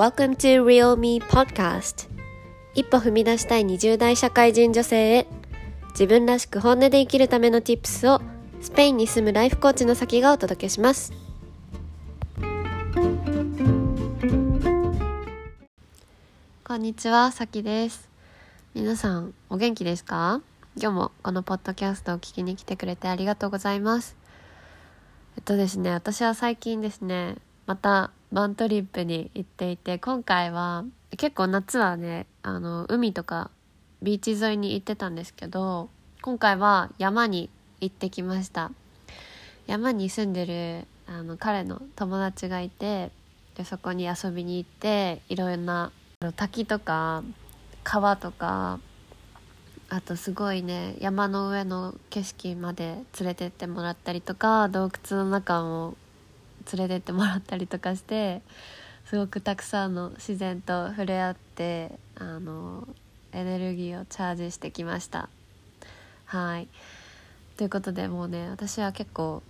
Welcome to Real Me Podcast. 一歩踏み出したい20代社会人女性へ。自分らしく本音で生きるための Tips をスペインに住むライフコーチの先がお届けします。こんにちは、さきです。皆さんお元気ですか？今日もこのポッドキャストを聞きに来てくれてありがとうございます。えっとですね私は最近ですねまたバントリップに行っていて今回は結構夏はねあの海とかビーチ沿いに行ってたんですけど今回は山に行ってきました。山に住んでるあの彼の友達がいてでそこに遊びに行っていろんな滝とか川とかあとすごいね山の上の景色まで連れてってもらったりとか洞窟の中も連れてってもらったりとかしてすごくたくさんの自然と触れ合ってあのエネルギーをチャージしてきました。はい。ということでもうね私は結構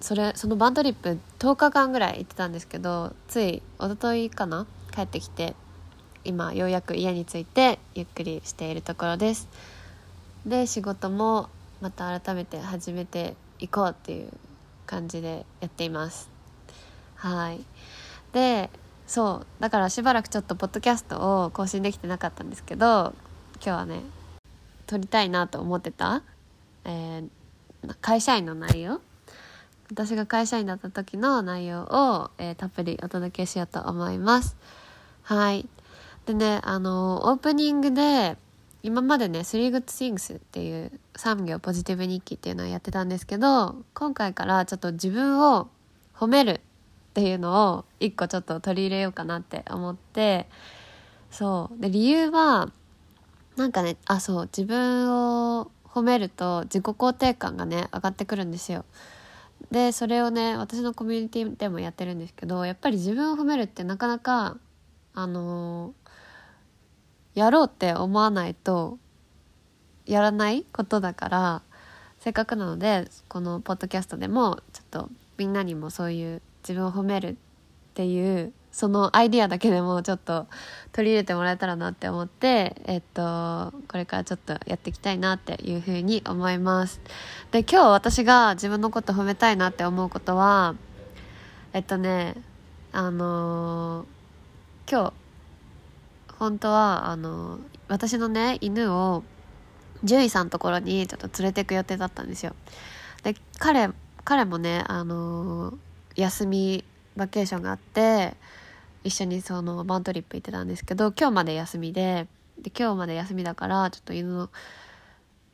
それそのバントリップ10日間ぐらい行ってたんですけどつい一昨日かな帰ってきて今ようやく家に着いてゆっくりしているところです。で仕事もまた改めて始めていこうっていう感じでやっています。はい。でそうだからしばらくちょっとポッドキャストを更新できてなかったんですけど今日はね撮りたいなと思ってた、えー、会社員の内容。私が会社員だった時の内容を、えー、たっぷりお届けしようと思います。はい。でねあのオープニングで今までね「3 Good Things」っていう産業ポジティブ日記っていうのをやってたんですけど今回からちょっと自分を褒めるっていうのを一個ちょっと取り入れようかなって思ってそう。で理由はなんかねあそう自分を褒めると自己肯定感がね上がってくるんですよ。でそれをね私のコミュニティでもやってるんですけどやっぱり自分を褒めるってなかなかあのー、やろうって思わないとやらないことだからせっかくなのでこのポッドキャストでもちょっとみんなにもそういう自分を褒めるっていうそのアイディアだけでもちょっと取り入れてもらえたらなって思ってえっとこれからちょっとやっていきたいなっていうふうに思います。で今日私が自分のこと褒めたいなって思うことはえっとねあのー、今日本当はあのー、私のね犬を獣医さんのところにちょっと連れてく予定だったんですよ。で彼彼もねあのー休みバケーションがあって一緒にそのバントリップ行ってたんですけど今日まで休みでで今日まで休みだからちょっと犬の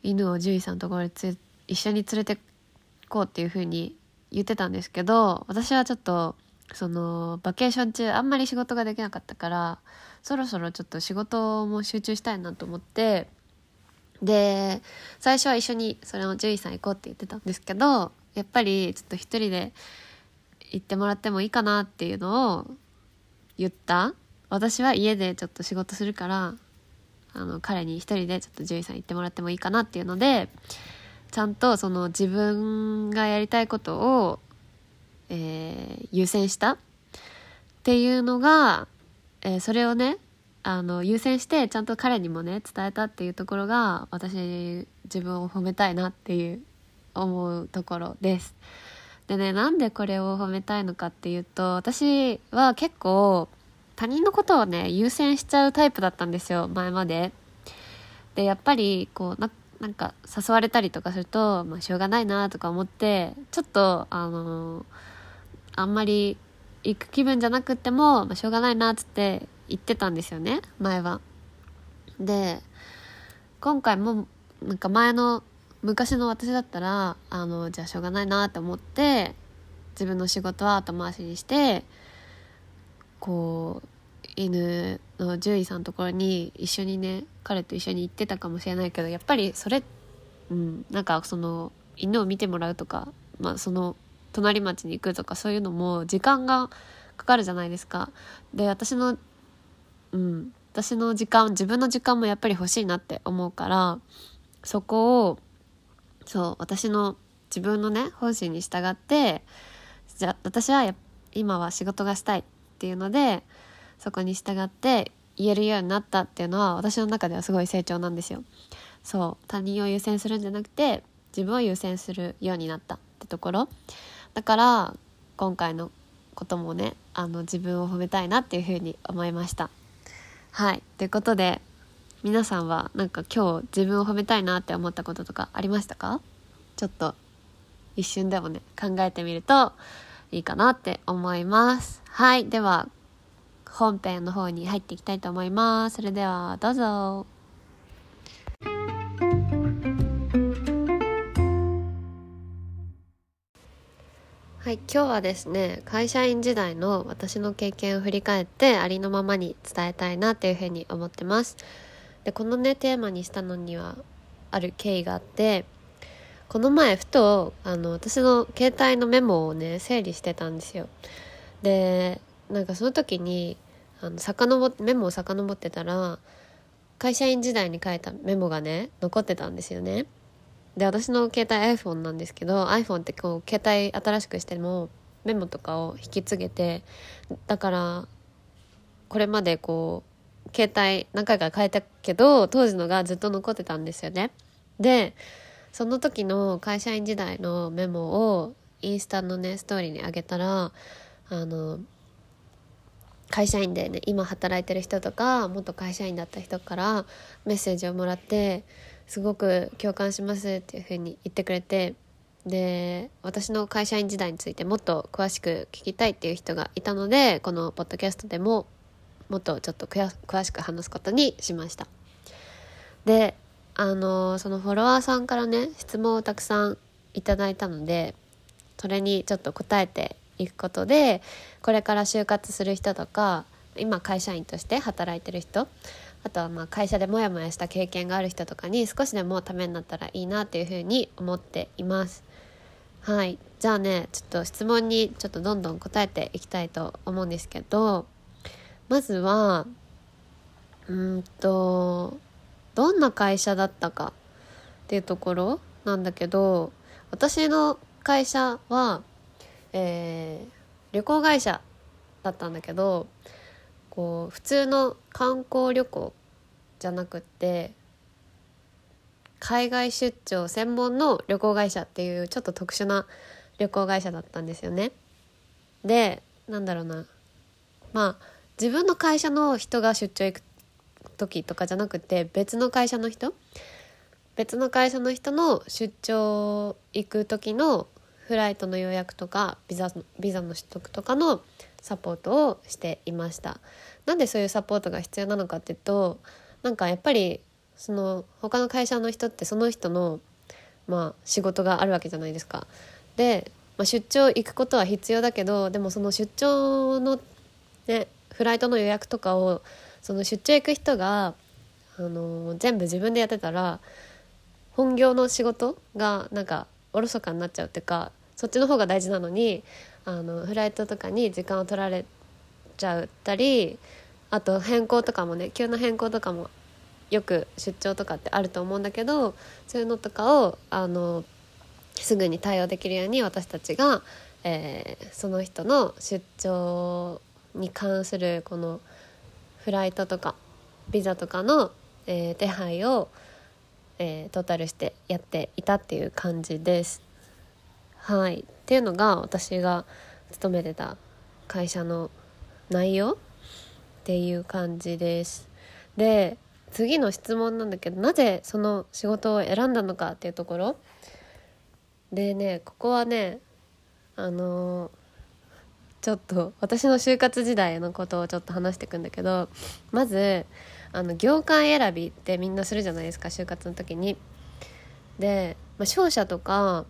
犬を獣医さんのところにつ一緒に連れてこうっていう風に言ってたんですけど私はちょっとそのバケーション中あんまり仕事ができなかったからそろそろちょっと仕事も集中したいなと思ってで最初は一緒にそれの獣医さん行こうって言ってたんですけどやっぱりちょっと一人で行ってもらってもいいかなっていうのを言った私は家でちょっと仕事するからあの彼に一人でちょっと獣医さん行ってもらってもいいかなっていうのでちゃんとその自分がやりたいことを、えー、優先したっていうのが、えー、それをねあの優先してちゃんと彼にもね伝えたっていうところが私自分を褒めたいなっていう思うところです。でねなんでこれを褒めたいのかっていうと私は結構他人のことをね優先しちゃうタイプだったんですよ前まで。でやっぱりこうなんか誘われたりとかすると、まあ、しょうがないなとか思ってちょっとあのー、あんまり行く気分じゃなくても、まあ、しょうがないなっつって言ってたんですよね前は。で今回もなんか前の昔の私だったらあのじゃあしょうがないなって思って自分の仕事は後回しにしてこう犬の獣医さんのところに一緒にね彼と一緒に行ってたかもしれないけどやっぱりそれうんなんかその犬を見てもらうとか、まあ、その隣町に行くとかそういうのも時間がかかるじゃないですか。で私のうん私の時間自分の時間もやっぱり欲しいなって思うからそこをそう私の自分のね本心に従ってじゃあ私は今は仕事がしたいっていうのでそこに従って言えるようになったっていうのは私の中ではすごい成長なんですよ。そう他人を優先するんじゃなくて自分を優先するようになったってところ。だから今回のこともねあの自分を褒めたいなっていうふうに思いました。はい。ということで皆さんはなんか今日自分を褒めたいなって思ったこととかありましたか？ちょっと一瞬でもね考えてみるといいかなって思います。はいでは本編の方に入っていきたいと思います。それではどうぞ。はい、今日はですね会社員時代の私の経験を振り返ってありのままに伝えたいなというふうに思ってます。でこのねテーマにしたのにはある経緯があってこの前ふとあの私の携帯のメモをね整理してたんですよ。でなんかその時にあの遡メモを遡ってたら会社員時代に書いたメモがね残ってたんですよね。で私の携帯 iPhone なんですけど iPhone ってこう携帯新しくしてもメモとかを引き継げてだからこれまでこう携帯何回か変えたけど当時のがずっと残ってたんですよね。でその時の会社員時代のメモをインスタのねストーリーにあげたらあの会社員でね今働いてる人とか元会社員だった人からメッセージをもらってすごく共感しますっていうふうに言ってくれてで私の会社員時代についてもっと詳しく聞きたいっていう人がいたのでこのポッドキャストでももっとちょっと詳しく話すことにしましたであのそのフォロワーさんからね質問をたくさんいただいたのでそれにちょっと答えていくことでこれから就活する人とか今会社員として働いてる人あとはまあ会社でモヤモヤした経験がある人とかに少しでもためになったらいいなっていうふうに思っています。はいじゃあねちょっと質問にちょっとどんどん答えていきたいと思うんですけどまずはうんとどんな会社だったかっていうところなんだけど私の会社は、えー、旅行会社だったんだけどこう普通の観光旅行じゃなくって海外出張専門の旅行会社っていうちょっと特殊な旅行会社だったんですよね。でなんだろうなまあ自分の会社の人が出張行く時とかじゃなくて別の会社の人？別の会社の人の出張行く時のフライトの予約とかビザビザの取得とかのサポートをしていましたなんでそういうサポートが必要なのかっていうとなんかやっぱりその他の会社の人ってその人のまあ仕事があるわけじゃないですか。で、まあ、出張行くことは必要だけどでもその出張のねフライトの予約とかをその出張行く人があの全部自分でやってたら本業の仕事がなんかおろそかになっちゃうっていうかそっちの方が大事なのにあのフライトとかに時間を取られちゃったりあと変更とかもね急な変更とかもよく出張とかってあると思うんだけどそういうのとかをあのすぐに対応できるように私たちが、えー、その人の出張に関するこのフライトとかビザとかの、えー、手配を、えー、トータルしてやっていたっていう感じです。はい、っていうのが私が勤めてた会社の内容っていう感じです。で次の質問なんだけどなぜその仕事を選んだのかっていうところでねここはねあの、ちょっと私の就活時代のことをちょっと話していくんだけどまずあの業界選びってみんなするじゃないですか就活の時に。で、まあ、商社とか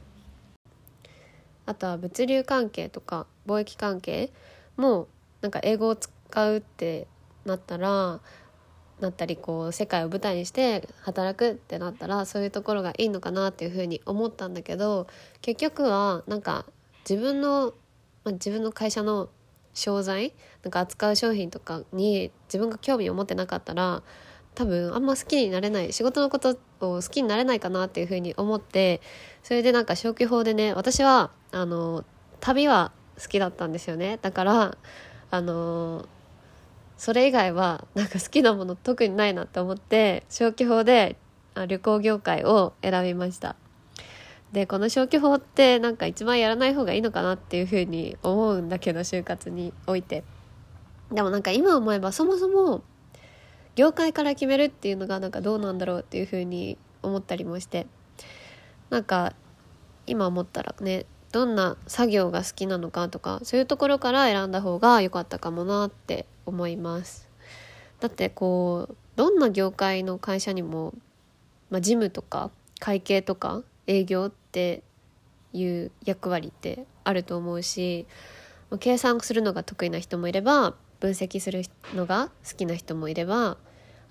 あとは物流関係とか貿易関係もなんか英語を使うってなったらなったりこう世界を舞台にして働くってなったらそういうところがいいのかなっていうふうに思ったんだけど結局はなんか自分の、まあ、自分の会社の商材なんか扱う商品とかに自分が興味を持ってなかったら多分あんま好きになれない仕事のことを好きになれないかなっていうふうに思ってそれでなんか消去法でね私はあの旅は好きだったんですよね。だからあのそれ以外はなんか好きなもの特にないなって思って消去法で旅行業界を選びました。でこの消去法ってなんか一番やらない方がいいのかなっていうふうに思うんだけど就活において。でもなんか今思えばそもそも業界から決めるっていうのがなんかどうなんだろうっていうふうに思ったりもして。なんか今思ったらねどんな作業が好きなのかとかそういうところから選んだ方が良かったかもなって思います。だってこうどんな業界の会社にも、まあ、事務とか会計とか営業っていう役割ってあると思うし計算するのが得意な人もいれば分析するのが好きな人もいれば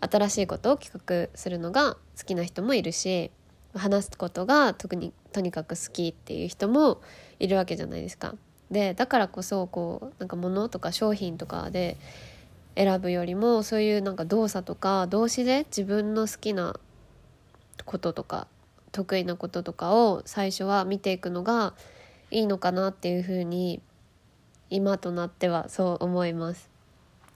新しいことを企画するのが好きな人もいるし話すことが特にとにかく好きっていう人もいるわけじゃないですか。でだからこそこうなんか物とか商品とかで選ぶよりもそういうなんか動作とか動詞で自分の好きなこととか得意なこととかを最初は見ていくのがいいのかなっていうふうに今となってはそう思います。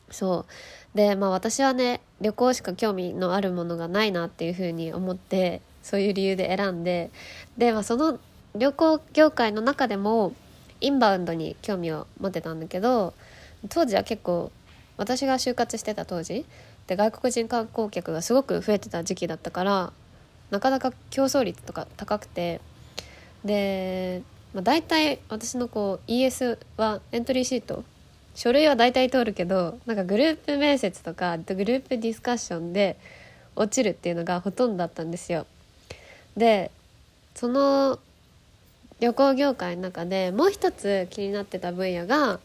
そうでまあ私はね旅行しか興味のあるものがないなっていうふうに思ってそういう理由で選んでで、まあ、その旅行業界の中でもインバウンドに興味を持ってたんだけど当時は結構私が就活してた当時で外国人観光客がすごく増えてた時期だったからなかなか競争率とか高くてで、まあ、大体私のこう ES はエントリーシート書類は大体通るけどなんかグループ面接とかグループディスカッションで落ちるっていうのがほとんどだったんですよ。でその旅行業界の中でもう一つ気になってた分野が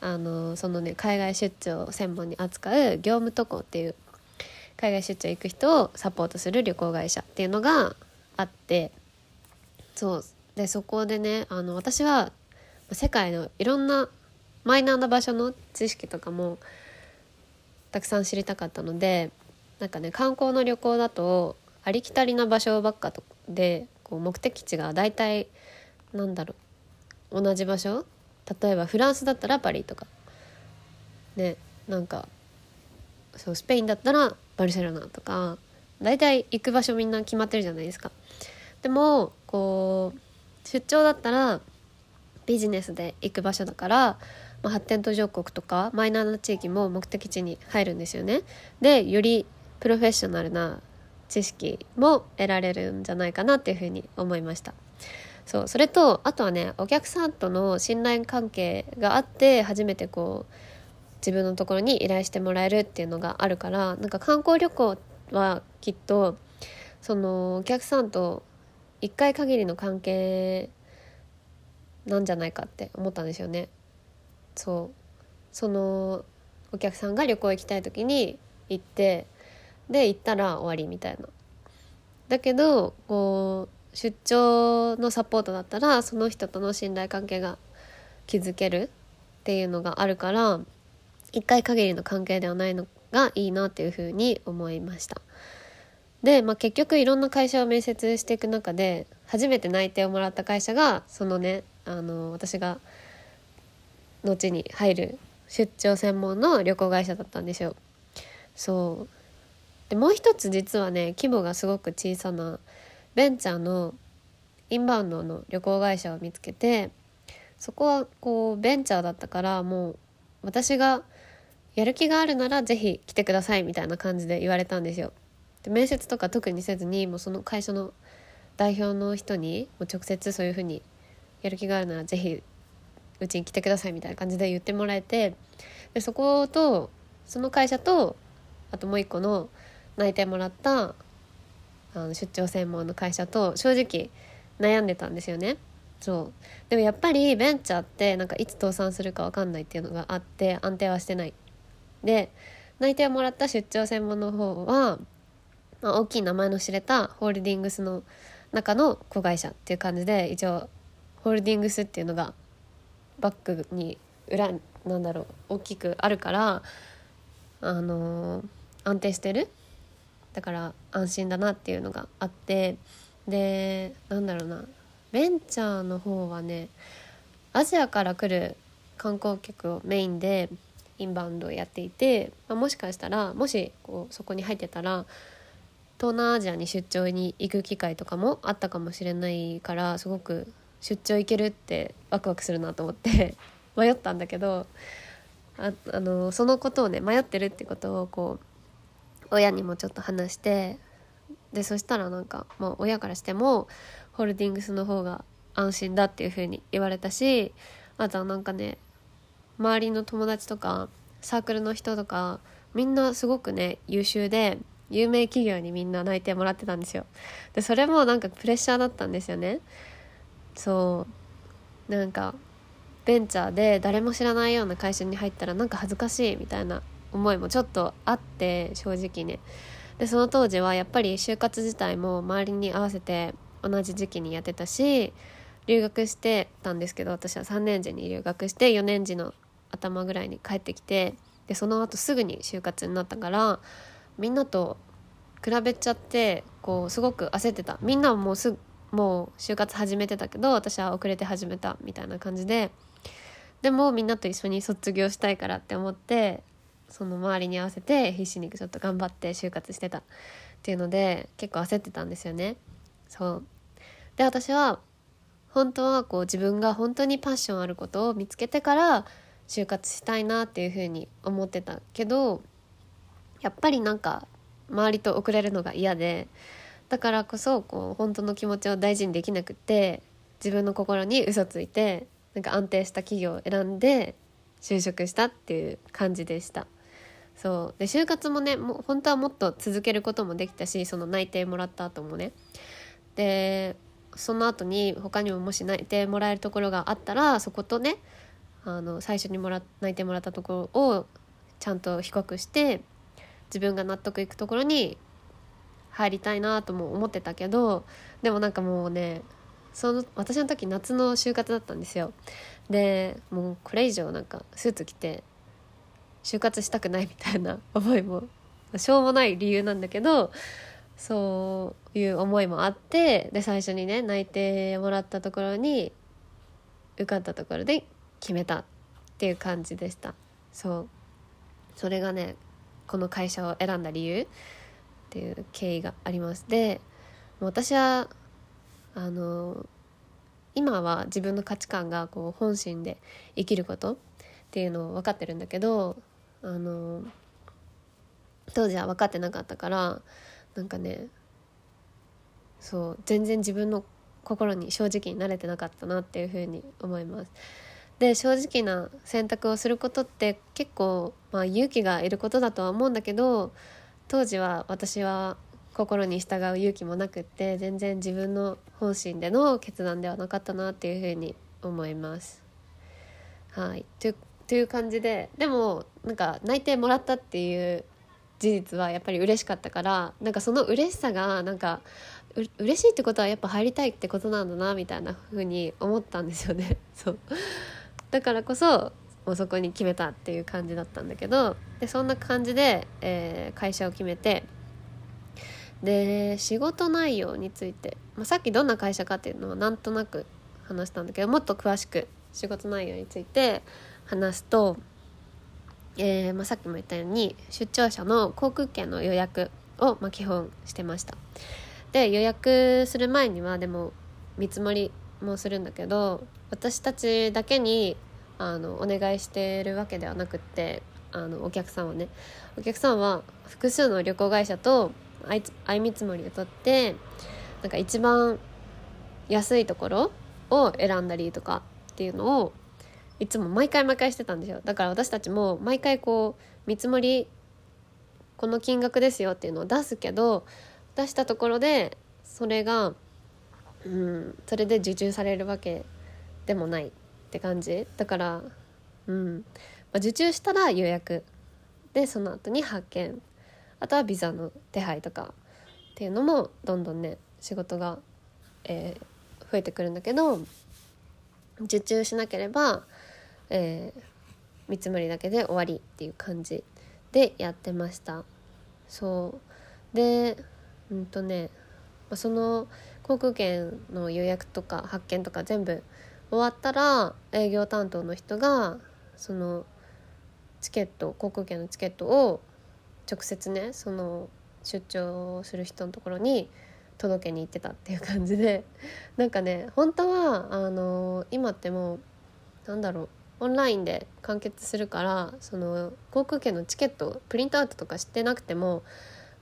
あのそのね海外出張専門に扱う業務渡航っていう海外出張行く人をサポートする旅行会社っていうのがあってそうでそこでねあの私は世界のいろんなマイナーな場所の知識とかもたくさん知りたかったのでなんかね観光の旅行だとありきたりな場所ばっかでこう目的地が大体なんだろう同じ場所？例えばフランスだったらパリとか。ねなんかそうスペインだったらバルセロナとか大体行く場所みんな決まってるじゃないですか。でもこう出張だったらビジネスで行く場所だから、まあ、発展途上国とかマイナーな地域も目的地に入るんですよね。でよりプロフェッショナルな知識も得られるんじゃないかなっていうふうに思いました。そうそれとあとはねお客さんとの信頼関係があって初めてこう自分のところに依頼してもらえるっていうのがあるからなんか観光旅行はきっとそのお客さんと一回限りの関係なんじゃないかって思ったんですよね。そうそのお客さんが旅行行きたい時に行ってで行ったら終わりみたいな。だけどこう出張のサポートだったらその人との信頼関係が築けるっていうのがあるから一回限りの関係ではないのがいいなっていうふうに思いました。で、まあ、結局いろんな会社を面接していく中で初めて内定をもらった会社がそのねあの私が後に入る出張専門の旅行会社だったんですよ。そうでもう一つ実はね規模がすごく小さなベンチャーのインバウンドの旅行会社を見つけてそこはこうベンチャーだったからもう私がやる気があるなら是非来てくださいみたいな感じで言われたんですよ。で面接とか特にせずにもうその会社の代表の人にもう直接そういうふうにやる気があるなら是非うちに来てくださいみたいな感じで言ってもらえてでそことその会社とあともう一個の内定もらったあの出張専門の会社と正直悩んでたんですよね。そうでもやっぱりベンチャーってなんかいつ倒産するか分かんないっていうのがあって安定はしてない。で内定をもらった出張専門の方は、まあ、大きい名前の知れたホールディングスの中の子会社っていう感じで一応ホールディングスっていうのがバックに裏なんだろう大きくあるからあのー、安定してる。だから安心だなっていうのがあってでなんだろうなベンチャーの方はねアジアから来る観光客をメインでインバウンドをやっていて、まあ、もしかしたらもしこうそこに入ってたら東南アジアに出張に行く機会とかもあったかもしれないからすごく出張行けるってワクワクするなと思って 迷ったんだけどああのそのことをね迷ってるってことをこう親にもちょっと話してでそしたらなんかもう親からしてもホールディングスの方が安心だっていう風に言われたしあとはなんかね周りの友達とかサークルの人とかみんなすごくね優秀で有名企業にみんな内定もらってたんですよ。でそれもなんかプレッシャーだったんですよね。そう。なんかベンチャーで誰も知らないような会社に入ったらなんか恥ずかしいみたいな思いもちょっとあって正直ね。でその当時はやっぱり就活自体も周りに合わせて同じ時期にやってたし留学してたんですけど私は3年時に留学して4年時の頭ぐらいに帰ってきてでその後すぐに就活になったからみんなと比べちゃってこうすごく焦ってた。みんなはもうすぐもう就活始めてたけど私は遅れて始めたみたいな感じで。でもみんなと一緒に卒業したいからって思ってその周りに合わせて必死にちょっと頑張って就活してた。っていうので結構焦ってたんですよね。そう。で私は本当はこう自分が本当にパッションあることを見つけてから就活したいなっていうふうに思ってたけどやっぱりなんか周りと遅れるのが嫌でだからこそこう本当の気持ちを大事にできなくて自分の心に嘘ついてなんか安定した企業を選んで就職したっていう感じでした。そう。で就活もねもう本当はもっと続けることもできたしその内定もらった後もね。でその後に他にももし内定もらえるところがあったらそことねあの最初にもら内定もらったところをちゃんと比較して自分が納得いくところに入りたいなとも思ってたけどでもなんかもうねその私の時夏の就活だったんですよ。でもうこれ以上なんかスーツ着て就活したくないみたいな 思いもしょうもない理由なんだけどそういう思いもあってで最初にね内定もらったところに受かったところで決めたっていう感じでした。そう。それがねこの会社を選んだ理由っていう経緯があります。で私はあの今は自分の価値観がこう本心で生きることっていうのを分かってるんだけどあの当時は分かってなかったからなんかねそう全然自分の心に正直になれてなかったなっていうふうに思います。で正直な選択をすることって結構、まあ、勇気がいることだとは思うんだけど当時は私は心に従う勇気もなくって全然自分の本心での決断ではなかったなっていうふうに思います。はい。とという感じででもなんか内定もらったっていう事実はやっぱり嬉しかったからなんかその嬉しさがなんかう嬉しいってことはやっぱ入りたいってことなんだなみたいな風に思ったんですよね。そう。だからこそもうそこに決めたっていう感じだったんだけどでそんな感じで、えー、会社を決めてで仕事内容について、まあ、さっきどんな会社かっていうのはなんとなく話したんだけどもっと詳しく仕事内容について話すとえーまあ、さっきも言ったように出張者の航空券の予約を、まあ、基本してました。で予約する前にはでも見積もりもするんだけど私たちだけにあのお願いしてるわけではなくってあのお客さんはね。お客さんは複数の旅行会社と相見積もりを取ってなんか一番安いところを選んだりとかっていうのをいつも毎回毎回してたんですよ。だから私たちも毎回こう見積もりこの金額ですよっていうのを出すけど出したところでそれがうんそれで受注されるわけでもない。って感じ。だからうん、まあ、受注したら予約。でその後に発見あとはビザの手配とか。っていうのもどんどんね仕事が、えー、増えてくるんだけど受注しなければえー、見積もりだけで終わりっていう感じでやってました。そう。でうんとねその航空券の予約とか発券とか全部終わったら営業担当の人がそのチケット航空券のチケットを直接ねその出張する人のところに届けに行ってたっていう感じで。なんかね本当はあの今ってもうなんだろうオンラインで完結するからその航空券のチケットプリントアウトとかしてなくても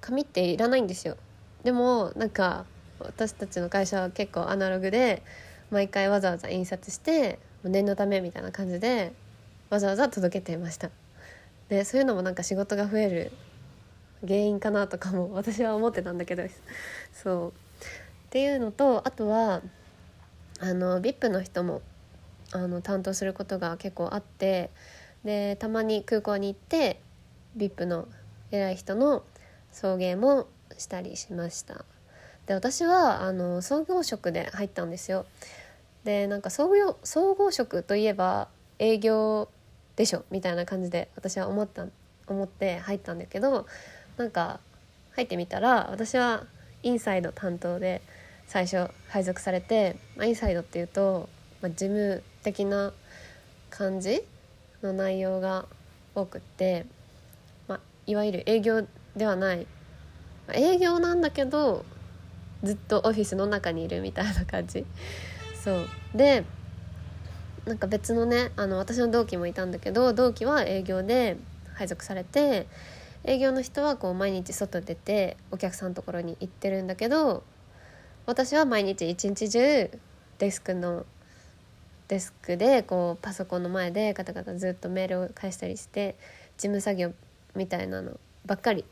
紙っていらないんですよ。でもなんか私たちの会社は結構アナログで毎回わざわざ印刷して念のためみたいな感じでわざわざ届けていました。でそういうのもなんか仕事が増える原因かなとかも 私は思ってたんだけど。そう。っていうのとあとはあの VIP の人もあの担当することが結構あってでたまに空港に行って VIP の偉い人の送迎もしたりしました。で私はあの創業職で入ったんですよ。でなんか創業総合職といえば営業でしょみたいな感じで私は思った思って入ったんだけどなんか入ってみたら私はインサイド担当で最初配属されて、まあ、インサイドっていうと、まあ、事務的な感じの内容が多くって、まあ、いわゆる営業ではない。営業なんだけどずっとオフィスの中にいるみたいな感じ。そう。でなんか別のねあの私の同期もいたんだけど同期は営業で配属されて営業の人はこう毎日外出てお客さんのところに行ってるんだけど私は毎日一日中デスクのデスクでこうパソコンの前でガタガタずっとメールを返したりして事務作業みたいなのばっかり、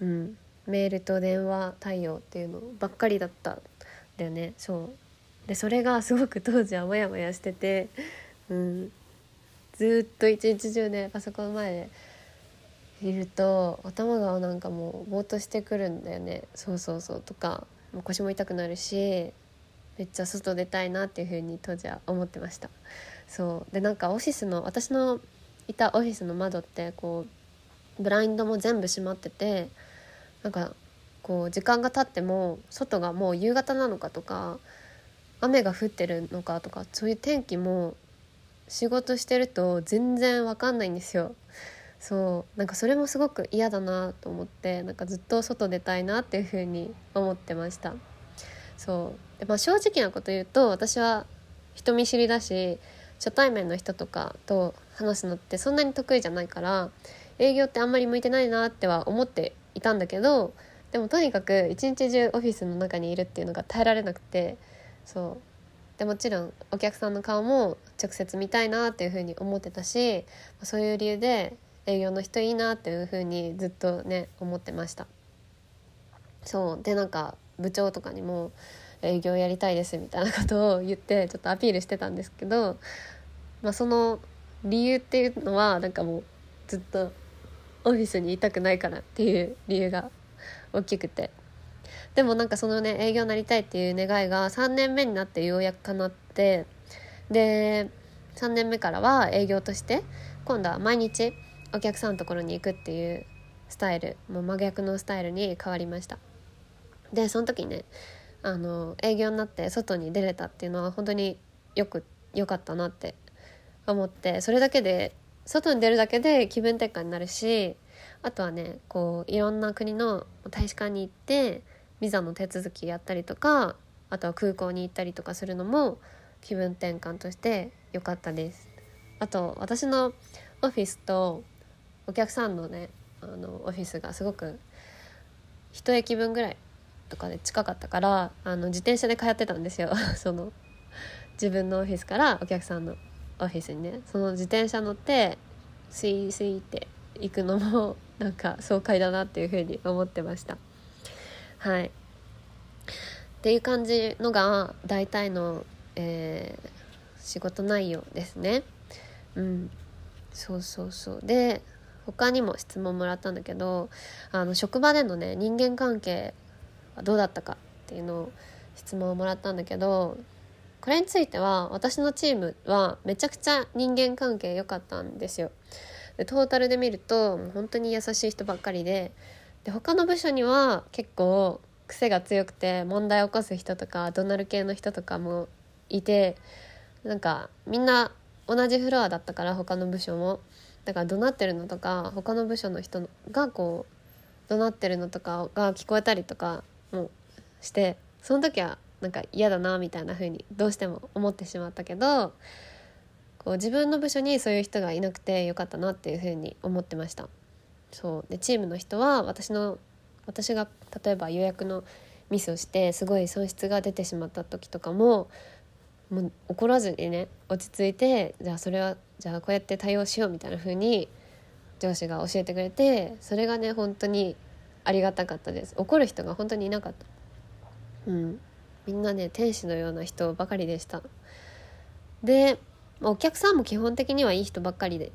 うん、メールと電話対応っていうのばっかりだったんだよね。そう。でそれがすごく当時はモヤモヤしてて、うん、ずっと一日中ねパソコン前でいると頭がなんかもうぼーっとしてくるんだよね。そうそうそうとかもう腰も痛くなるしめっちゃ外出たいなっていう風に当時は思ってました。そう。でなんかオフィスの私のいたオフィスの窓ってこうブラインドも全部閉まっててなんかこう時間が経っても外がもう夕方なのかとか雨が降ってるのかとかそういう天気も仕事してると全然わかんないんですよ。そうなんかそれもすごく嫌だなと思ってなんかずっと外出たいなっていう風に思ってました。そう。で、まあ、正直なこと言うと私は人見知りだし初対面の人とかと話すのってそんなに得意じゃないから営業ってあんまり向いてないなっては思っていたんだけどでもとにかく一日中オフィスの中にいるっていうのが耐えられなくてそう。でもちろんお客さんの顔も直接見たいなっていうふうに思ってたしそういう理由で営業の人いいなっていうふうにずっとね思ってました。そう。でなんか部長とかにも営業やりたいですみたいなことを言ってちょっとアピールしてたんですけど、まあ、その理由っていうのはなんかもうずっとオフィスにいたくないからっていう理由が大きくて。でもなんかそのね営業になりたいっていう願いが3年目になってようやく叶ってで3年目からは営業として今度は毎日お客さんのところに行くっていうスタイルもう真逆のスタイルに変わりました。でその時ねあの営業になって外に出れたっていうのは本当によく良かったなって思ってそれだけで外に出るだけで気分転換になるしあとはねこういろんな国の大使館に行ってビザの手続きやったりとかあとは空港に行ったりとかするのも気分転換として良かったです。あと私のオフィスとお客さんのねあのオフィスがすごく一駅分ぐらいとかで近かったからあの自転車で通ってたんですよ。その自分のオフィスからお客さんのオフィスにね。その自転車乗ってスイスイって行くのもなんか爽快だなっていうふうに思ってました。はい。っていう感じのが大体の、えー、仕事内容ですね。うん。そうそうそう。で他にも質問もらったんだけどあの職場でのね人間関係はどうだったかっていうのを質問をもらったんだけどこれについては私のチームはめちゃくちゃ人間関係良かったんですよ。でトータルで見ると本当に優しい人ばっかりでで他の部署には結構癖が強くて問題を起こす人とか怒鳴る系の人とかもいてなんかみんな同じフロアだったから他の部署も。だから怒鳴ってるのとか他の部署の人がこう怒鳴ってるのとかが聞こえたりとかもしてその時はなんか嫌だなみたいな風にどうしても思ってしまったけどこう自分の部署にそういう人がいなくてよかったなっていう風に思ってました。そう。でチームの人は私の私が例えば予約のミスをしてすごい損失が出てしまった時とかももう怒らずにね落ち着いてじゃあそれはじゃあこうやって対応しようみたいな風に上司が教えてくれてそれがね本当にありがたかったです。怒る人が本当にいなかった。うん。みんなね天使のような人ばかりでした。でお客さんも基本的にはいい人ばっかりで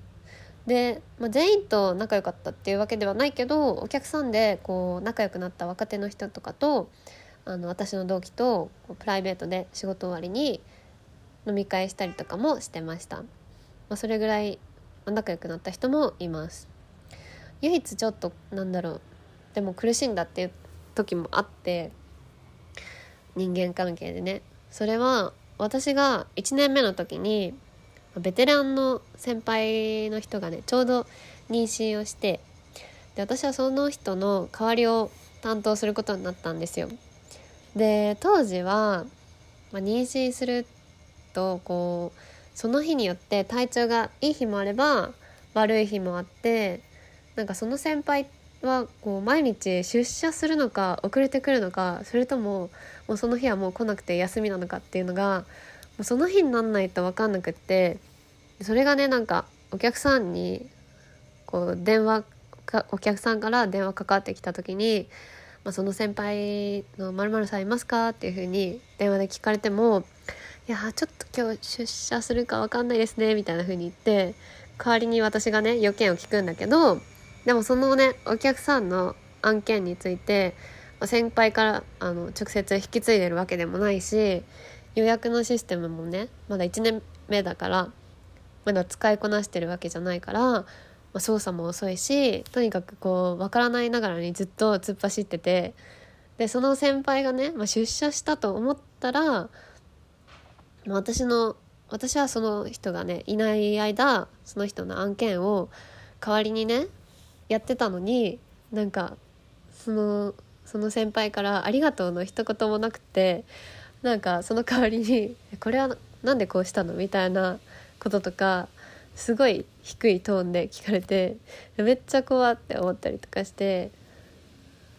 で、まあ、全員と仲良かったっていうわけではないけどお客さんでこう仲良くなった若手の人とかとあの私の同期とプライベートで仕事終わりに飲み会したりとかもしてました、まあ、それぐらい仲良くなった人もいます。唯一ちょっとなんだろうでも苦しんだっていう時もあって人間関係でね。それは私が1年目の時にベテランの先輩の人がねちょうど妊娠をしてで私はその人の代わりを担当することになったんですよ。で当時は、まあ、妊娠するとこうその日によって体調がいい日もあれば悪い日もあってなんかその先輩はこう毎日出社するのか遅れてくるのかそれとももうその日はもう来なくて休みなのかっていうのがその日になんないと分かんなくってそれがねなんかお客さんにこう電話かお客さんから電話かかってきた時に「まあ、その先輩のまるさんいますか?」っていうふうに電話で聞かれても「いやちょっと今日出社するか分かんないですね」みたいなふうに言って代わりに私がね要件を聞くんだけどでもそのねお客さんの案件について先輩からあの直接引き継いでるわけでもないし予約のシステムもねまだ1年目だからまだ使いこなしてるわけじゃないから、まあ、操作も遅いしとにかくこう分からないながらにずっと突っ走っててでその先輩がね、まあ、出社したと思ったら、まあ、私の私はその人がねいない間その人の案件を代わりにねやってたのになんかそのその先輩から「ありがとう」の一言もなくてなんかその代わりに「これは何でこうしたの?」みたいなこととかすごい低いトーンで聞かれてめっちゃ怖って思ったりとかして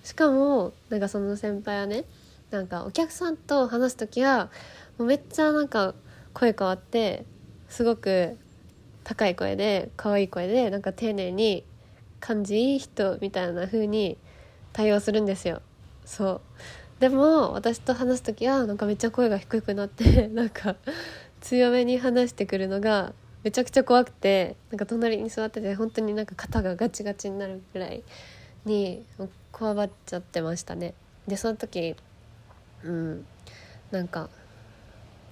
しかもなんかその先輩はねなんかお客さんと話す時はもうめっちゃなんか声変わってすごく高い声で可愛い声でなんか丁寧に感じいい人みたいな風に対応するんですよそうでも私と話す時はなんかめっちゃ声が低くなって なんか強めに話してくるのがめちゃくちゃ怖くてなんか隣に座ってて本当になんか肩がガチガチになるぐらいにこわばっちゃってましたね。でその時うんなんか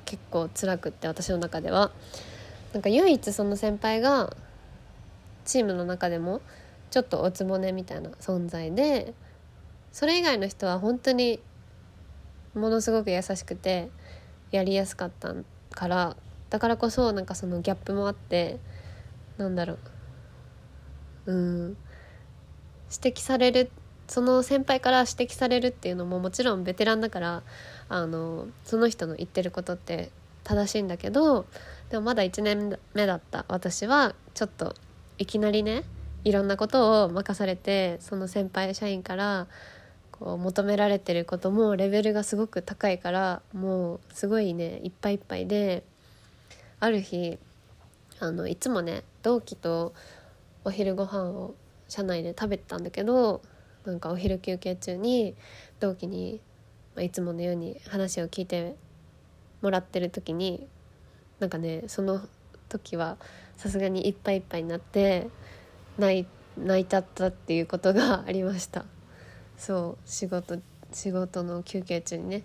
結構辛くって私の中では。なんか唯一その先輩がチームの中でもちょっとおつぼねみたいな存在でそれ以外の人は本当にものすごく優しくてやりやすかったからだからこそなんかそのギャップもあってなんだろう。うん。指摘されるその先輩から指摘されるっていうのももちろんベテランだからあのその人の言ってることって正しいんだけどでもまだ1年目だった私はちょっといきなりねいろんなことを任されてその先輩社員からこう求められてることもレベルがすごく高いからもうすごいねいっぱいいっぱいである日あのいつもね同期とお昼ご飯を社内で食べてたんだけどなんかお昼休憩中に同期に、ま、いつものように話を聞いてもらってる時になんかねその時はさすがにいっぱいいっぱいになって泣泣いちゃったっていうことがありました。そう仕事仕事の休憩中にね。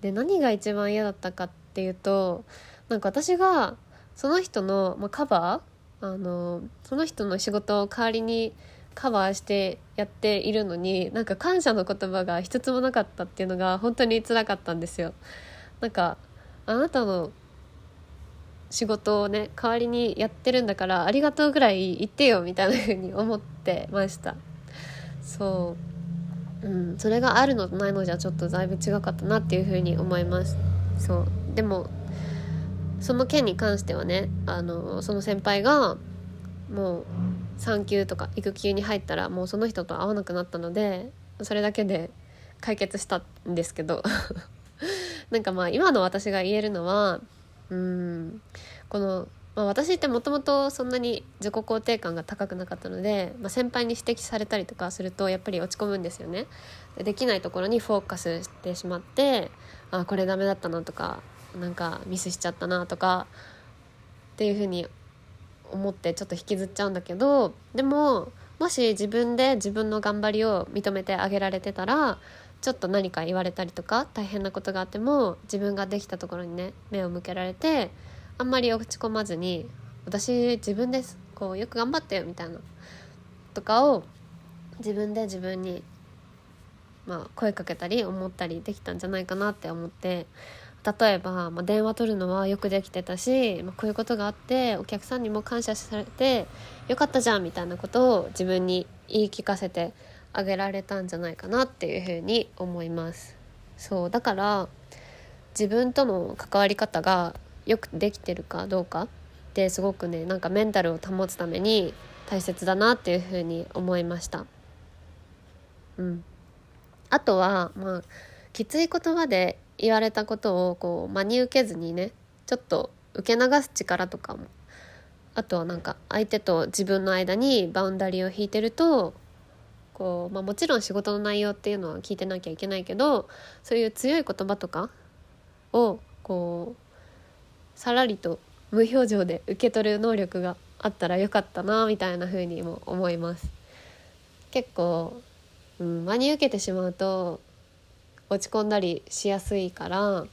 で何が一番嫌だったかっていうとなんか私がその人の、まあ、カバーあのその人の仕事を代わりにカバーしてやっているのになんか感謝の言葉が一つもなかったっていうのが本当に辛かったんですよ。なんかあなたの仕事をね代わりにやってるんだからありがとうぐらい言ってよみたいな風に思ってました。そう。うん。それがあるのとないのじゃちょっとだいぶ違かったなっていう風に思います。そう。でもその件に関してはねあのその先輩がもう産休とか育休に入ったらもうその人と会わなくなったのでそれだけで解決したんですけど。なんかまあ今の私が言えるのはうんこの、まあ、私ってもともとそんなに自己肯定感が高くなかったので、まあ、先輩に指摘されたりとかするとやっぱり落ち込むんですよね。できないところにフォーカスしてしまってあこれダメだったなとかなんかミスしちゃったなとかっていうふうに思ってちょっと引きずっちゃうんだけどでももし自分で自分の頑張りを認めてあげられてたらちょっと何か言われたりとか大変なことがあっても自分ができたところにね目を向けられてあんまり落ち込まずに私自分ですこうよく頑張ったよみたいなとかを自分で自分にまあ声かけたり思ったりできたんじゃないかなって思って例えば、まあ、電話取るのはよくできてたし、まあ、こういうことがあってお客さんにも感謝されてよかったじゃんみたいなことを自分に言い聞かせてあげられたんじゃないかなっていうふうに思います。そうだから自分との関わり方がよくできてるかどうかってすごくねなんかメンタルを保つために大切だなっていうふうに思いました。うん。あとはまあきつい言葉で言われたことをこう真に受けずにねちょっと受け流す力とかもあとはなんか相手と自分の間にバウンダリーを引いてるとこう、まあ、もちろん仕事の内容っていうのは聞いてなきゃいけないけどそういう強い言葉とかをこうさらりと無表情で受け取る能力があったらよかったなみたいな風にも思います。結構、うん、真に受けてしまうと落ち込んだりしやすいから、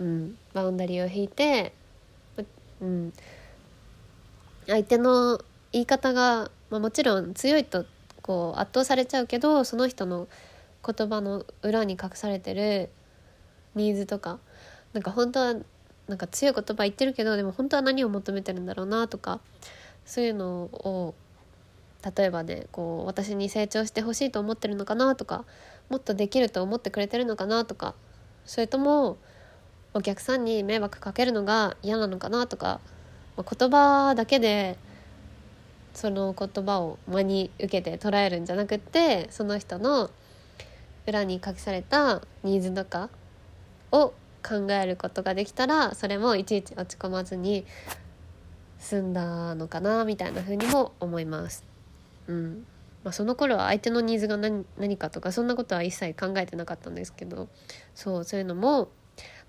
うん、バウンダリーを引いて、うん、相手の言い方が、まあ、もちろん強いとこう圧倒されちゃうけどその人の言葉の裏に隠されてるニーズとかなんか本当はなんか強い言葉言ってるけどでも本当は何を求めてるんだろうなとかそういうのを例えばねこう私に成長してほしいと思ってるのかなとかもっとできると思ってくれてるのかなとかそれともお客さんに迷惑かけるのが嫌なのかなとか、まあ、言葉だけでその言葉を真に受けて捉えるんじゃなくってその人の裏に隠されたニーズとかを考えることができたらそれもいちいち落ち込まずに済んだのかなみたいな風にも思います。うん。まあ、その頃は相手のニーズが何何かとかそんなことは一切考えてなかったんですけど。そうそういうのも、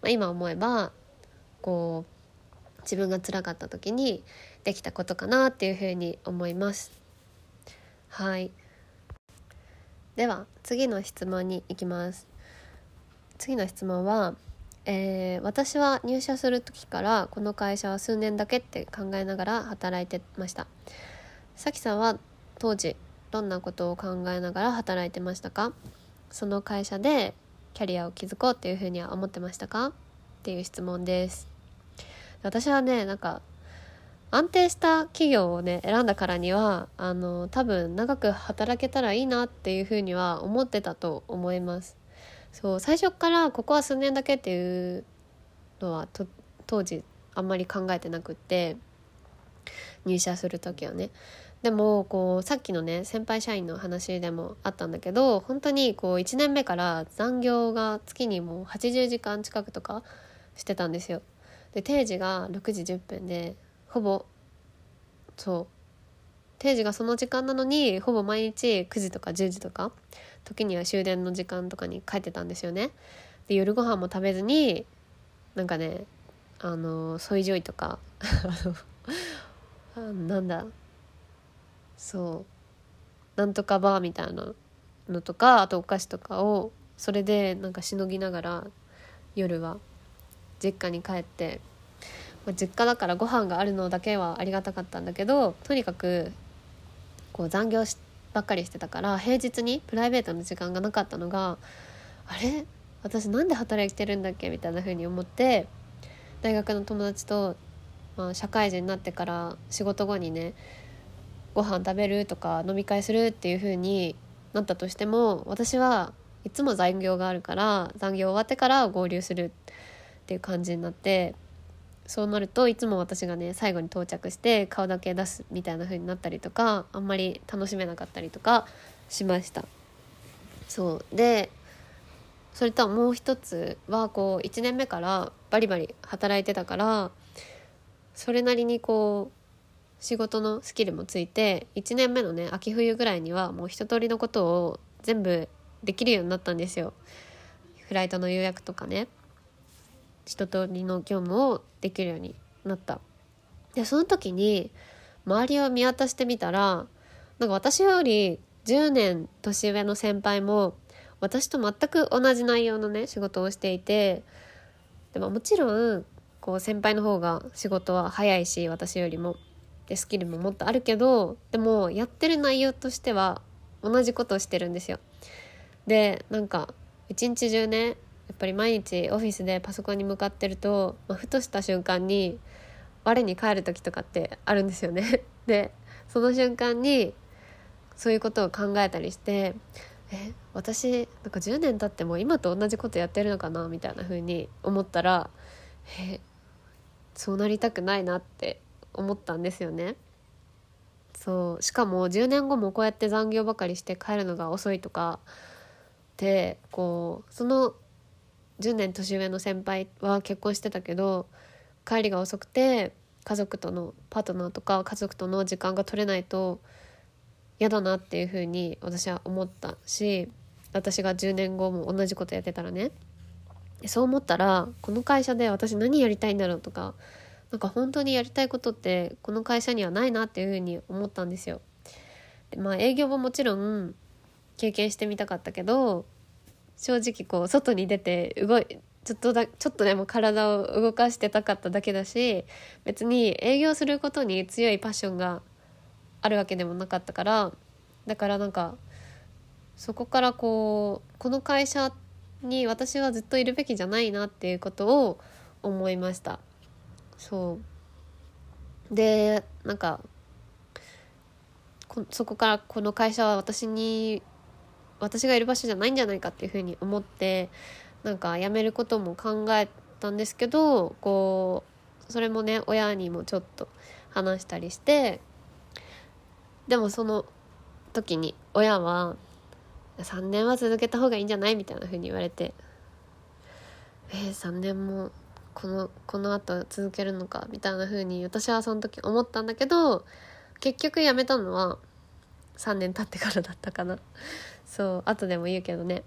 まあ、今思えばこう自分が辛かった時にできたことかなっていうふうに思います。はい。では次の質問に行きます。次の質問は、えー、私は入社する時からこの会社は数年だけって考えながら働いてました。さきさんは当時どんなことを考えながら働いてましたか？その会社でキャリアを築こうっていうふうには思ってましたか？っていう質問です。私はねなんか安定した企業をね選んだからにはあの多分長く働けたらいいなっていうふうには思ってたと思います。そう最初からここは数年だけっていうのは当時あんまり考えてなくって入社する時はねでもこうさっきのね先輩社員の話でもあったんだけど本当にこう1年目から残業が月にもう80時間近くとかしてたんですよ。で定時が6時10分でほぼそう定時がその時間なのにほぼ毎日9時とか10時とか時には終電の時間とかに帰ってたんですよね。で夜ご飯も食べずになんかねあのソイジョイとか あなんだそうなんとかバーみたいなのとかあとお菓子とかをそれでなんかしのぎながら夜は実家に帰ってまあ、実家だからご飯があるのだけはありがたかったんだけどとにかくこう残業しばっかりしてたから平日にプライベートの時間がなかったのがあれ？私なんで働いてるんだっけ？みたいな風に思って大学の友達とまあ、社会人になってから仕事後にねご飯食べるとか飲み会するっていう風になったとしても私はいつも残業があるから残業終わってから合流するっていう感じになってそうなるといつも私がね最後に到着して顔だけ出すみたいな風になったりとかあんまり楽しめなかったりとかしました。そう。でそれとはもう一つはこう1年目からバリバリ働いてたからそれなりにこう仕事のスキルもついて1年目のね秋冬ぐらいにはもう一通りのことを全部できるようになったんですよ。フライトの予約とかね。一通りの業務をできるようになった。でその時に周りを見渡してみたらなんか私より10年年上の先輩も私と全く同じ内容のね仕事をしていてでももちろんこう先輩の方が仕事は早いし私よりもでスキルももっとあるけどでもやってる内容としては同じことをしてるんですよ。でなんか一日中ねやっぱり毎日オフィスでパソコンに向かってると、まあ、ふとした瞬間に我に帰る時とかってあるんですよね。でその瞬間にそういうことを考えたりしてえ私なんか10年経っても今と同じことやってるのかなみたいな風に思ったらえそうなりたくないなって思ったんですよね。そうしかも10年後もこうやって残業ばかりして帰るのが遅いとかでこうその10年年上の先輩は結婚してたけど帰りが遅くて家族とのパートナーとか家族との時間が取れないと嫌だなっていうふうに私は思ったし私が10年後も同じことやってたらねそう思ったらこの会社で私何やりたいんだろうとかなんか本当にやりたいことってこの会社にはないなっていうふうに思ったんですよ。でまあ営業ももちろん経験してみたかったけど正直こう外に出て動いちょっとだちょっとでも体を動かしてたかっただけだし別に営業することに強いパッションがあるわけでもなかったからだからなんかそこからこうこの会社に私はずっといるべきじゃないなっていうことを思いました。そう。でなんかそこからこの会社は私に私がいる場所じゃないんじゃないかっていうふうに思ってなんか辞めることも考えたんですけどこうそれもね親にもちょっと話したりしてでもその時に親は3年は続けた方がいいんじゃないみたいな風に言われてえー、3年もこのこの後続けるのかみたいな風に私はその時思ったんだけど結局辞めたのは3年経ってからだったかな。そう後でも言うけどね。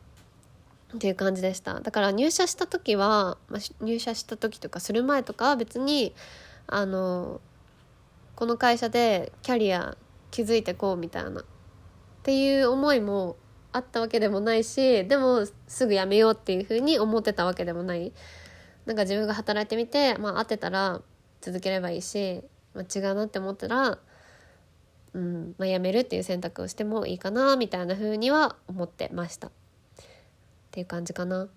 っていう感じでした。だから入社した時は、まあ、入社した時とかする前とかは別にあのこの会社でキャリア気づいてこうみたいな。っていう思いもあったわけでもないしでもすぐ辞めようっていうふうに思ってたわけでもない。なんか自分が働いてみて、まあ、合ってたら続ければいいし、まあ、違うなって思ったら、うん。まあ、辞めるっていう選択をしてもいいかなみたいなふうには思ってました。っていう感じかな。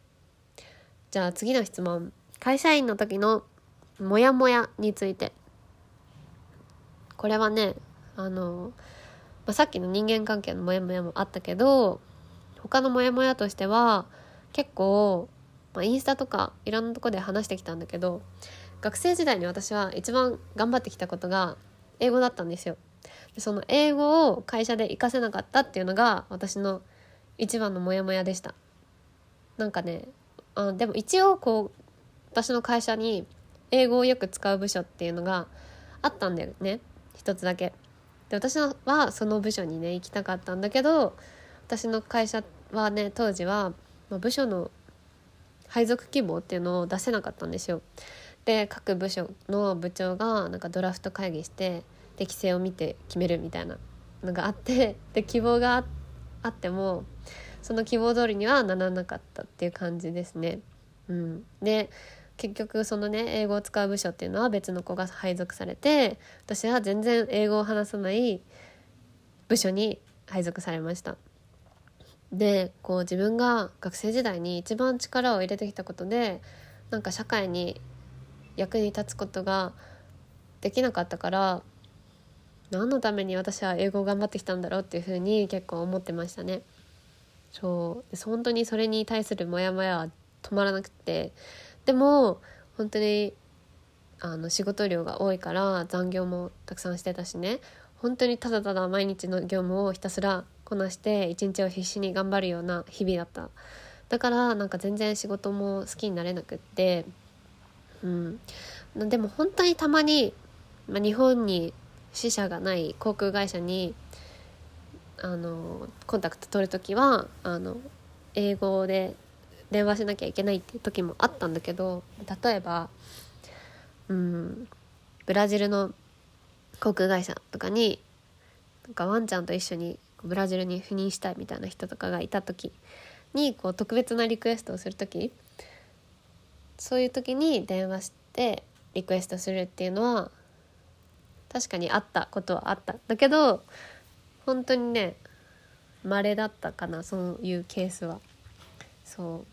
じゃあ次の質問。会社員の時のモヤモヤについて。これはねあの、まあ、さっきの人間関係のモヤモヤもあったけど他のモヤモヤとしては結構、まあ、インスタとかいろんなとこで話してきたんだけど学生時代に私は一番頑張ってきたことが英語だったんですよ。その英語を会社で活かせなかったっていうのが私の一番のモヤモヤでした。なんかねあでも一応こう私の会社に英語をよく使う部署っていうのがあったんだよね一つだけ。で私はその部署にね行きたかったんだけど私の会社はね当時は、部署の配属希望っていうのを出せなかったんですよ。で各部署の部長がなんかドラフト会議して適性を見て決めるみたいなのがあってで希望があってもその希望通りにはならなかったっていう感じですね。うん、で結局そのね英語を使う部署っていうのは別の子が配属されて私は全然英語を話さない部署に配属されましたでこう自分が学生時代に一番力を入れてきたことでなんか社会に役に立つことができなかったから何のために私は英語を頑張ってきたんだろうっていうふうに結構思ってましたね。そう。本当にそれに対するモヤモヤは止まらなくて。でも本当にあの仕事量が多いから残業もたくさんしてたしね。本当にただただ毎日の業務をひたすらこなして一日を必死に頑張るような日々だった。だからなんか全然仕事も好きになれなくって。うん。でも本当にたまに、まあ、日本に支社がない航空会社にあのコンタクト取る時はあの英語で電話しなきゃいけないっていう時もあったんだけど例えばうんブラジルの航空会社とかになんかワンちゃんと一緒にブラジルに赴任したいみたいな人とかがいた時にこう特別なリクエストをする時そういう時に電話してリクエストするっていうのは確かにあったことはあった。だけど本当にね稀だったかなそういうケースは。そう。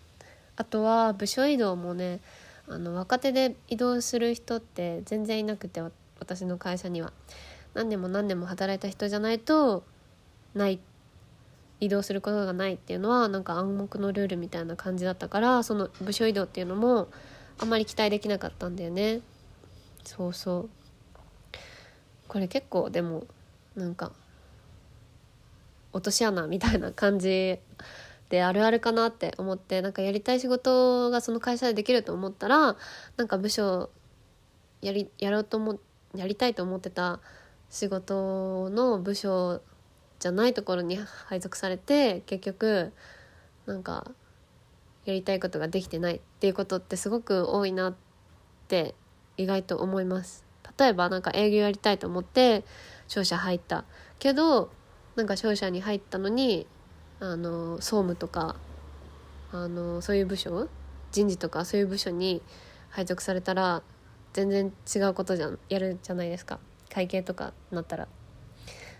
あとは部署移動もねあの若手で移動する人って全然いなくて私の会社には。何年も何年も働いた人じゃないとない。移動することがないっていうのはなんか暗黙のルールみたいな感じだったからその部署移動っていうのもあんまり期待できなかったんだよね。そうそう。これ結構でもなんか落とし穴みたいな感じであるあるかなって思ってなんかやりたい仕事がその会社でできると思ったらなんか部署やりやろうと思やりたいと思ってた仕事の部署じゃないところに配属されて結局なんかやりたいことができてないっていうことってすごく多いなって意外と思います。例えばなんか営業やりたいと思って商社入った。けどなんか商社に入ったのにあの総務とかあのそういう部署人事とかそういう部署に配属されたら全然違うことじゃんやるじゃないですか。会計とかなったら。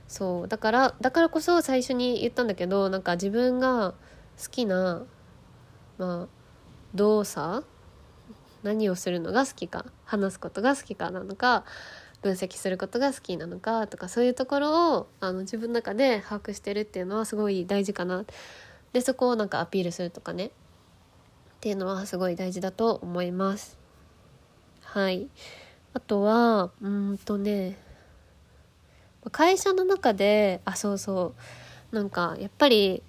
そう。だからだからこそ最初に言ったんだけどなんか自分が好きなまあ動作何をするのが好きか話すことが好きかなのか分析することが好きなのかとかそういうところをあの自分の中で把握してるっていうのはすごい大事かな。でそこをなんかアピールするとかね。っていうのはすごい大事だと思います。はい。あとはうんとね会社の中であそうそう。なんかやっぱり、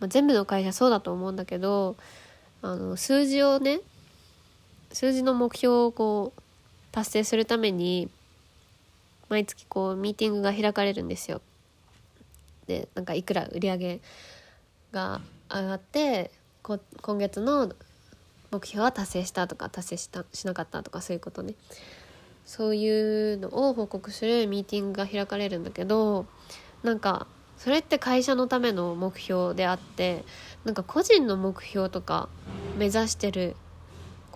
まあ、全部の会社そうだと思うんだけどあの数字をね数字の目標をこう達成するために毎月こうミーティングが開かれるんですよ。でなんかいくら売り上げが上がってこ今月の目標は達成したとか達成したしなかったとかそういうことねそういうのを報告するミーティングが開かれるんだけどなんかそれって会社のための目標であってなんか個人の目標とか目指してる